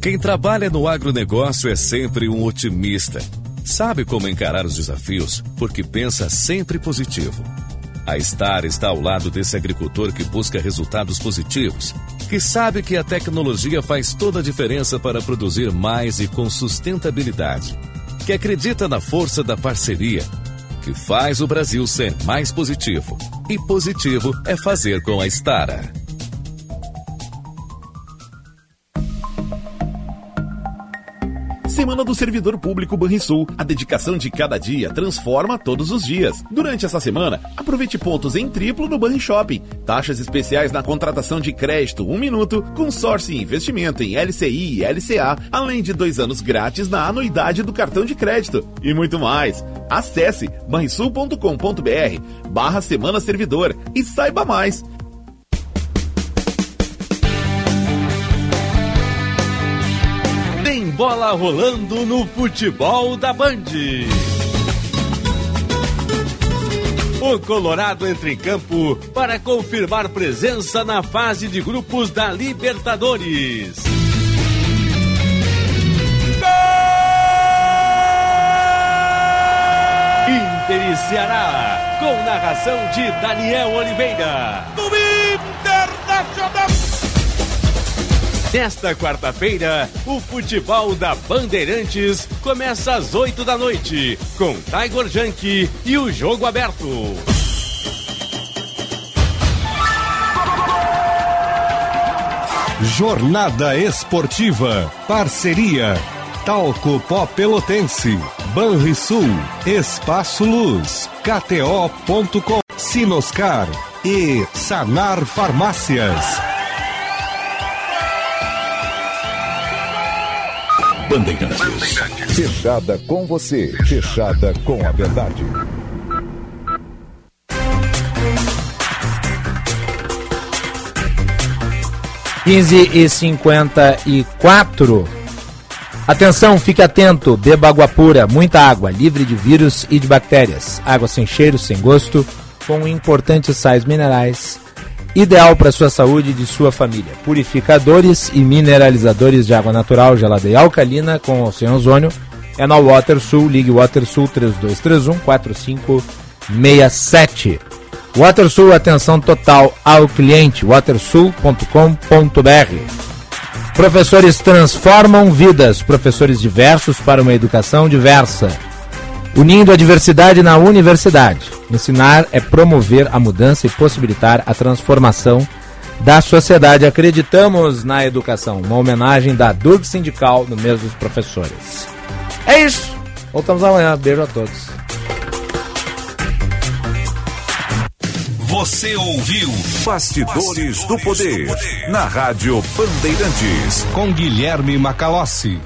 Speaker 23: Quem trabalha no agronegócio é sempre um otimista. Sabe como encarar os desafios porque pensa sempre positivo. A Star está ao lado desse agricultor que busca resultados positivos, que sabe que a tecnologia faz toda a diferença para produzir mais e com sustentabilidade, que acredita na força da parceria, que faz o Brasil ser mais positivo. E positivo é fazer com a Stara.
Speaker 18: Semana do Servidor Público Banrisul. A dedicação de cada dia transforma todos os dias. Durante essa semana, aproveite pontos em triplo no Banri Shopping. Taxas especiais na contratação de crédito, um minuto, consórcio e investimento em LCI e LCA, além de dois anos grátis na anuidade do cartão de crédito. E muito mais. Acesse banrisul.com.br barra Semana Servidor e saiba mais.
Speaker 48: Bola rolando no futebol da Band. O Colorado entra em campo para confirmar presença na fase de grupos da Libertadores. Inter e Ceará, com narração de Daniel Oliveira. Do Internacional. Nesta quarta-feira, o futebol da Bandeirantes começa às 8 da noite, com Tiger Junk e o jogo aberto.
Speaker 31: Jornada Esportiva. Parceria. Talco Pó Pelotense. Banrisul. Espaço Luz. KTO.com. Sinoscar. E Sanar Farmácias.
Speaker 3: Bandeirantes. Fechada com você. Fechada com a verdade.
Speaker 4: Quinze e cinquenta e quatro. Atenção, fique atento, beba água pura, muita água, livre de vírus e de bactérias. Água sem cheiro, sem gosto, com importantes sais minerais. Ideal para sua saúde e de sua família. Purificadores e mineralizadores de água natural, gelada e alcalina com sem ozônio. É na WaterSul, ligue WaterSul 3231 4567. WaterSul, atenção total ao cliente, watersul.com.br. Professores transformam vidas, professores diversos para uma educação diversa. Unindo a diversidade na universidade. Ensinar é promover a mudança e possibilitar a transformação da sociedade. Acreditamos na educação. Uma homenagem da DURG Sindical no mês dos professores. É isso. Voltamos amanhã. Beijo a todos.
Speaker 3: Você ouviu Bastidores, do, poder, na Rádio Bandeirantes.
Speaker 31: Com Guilherme Macalossi.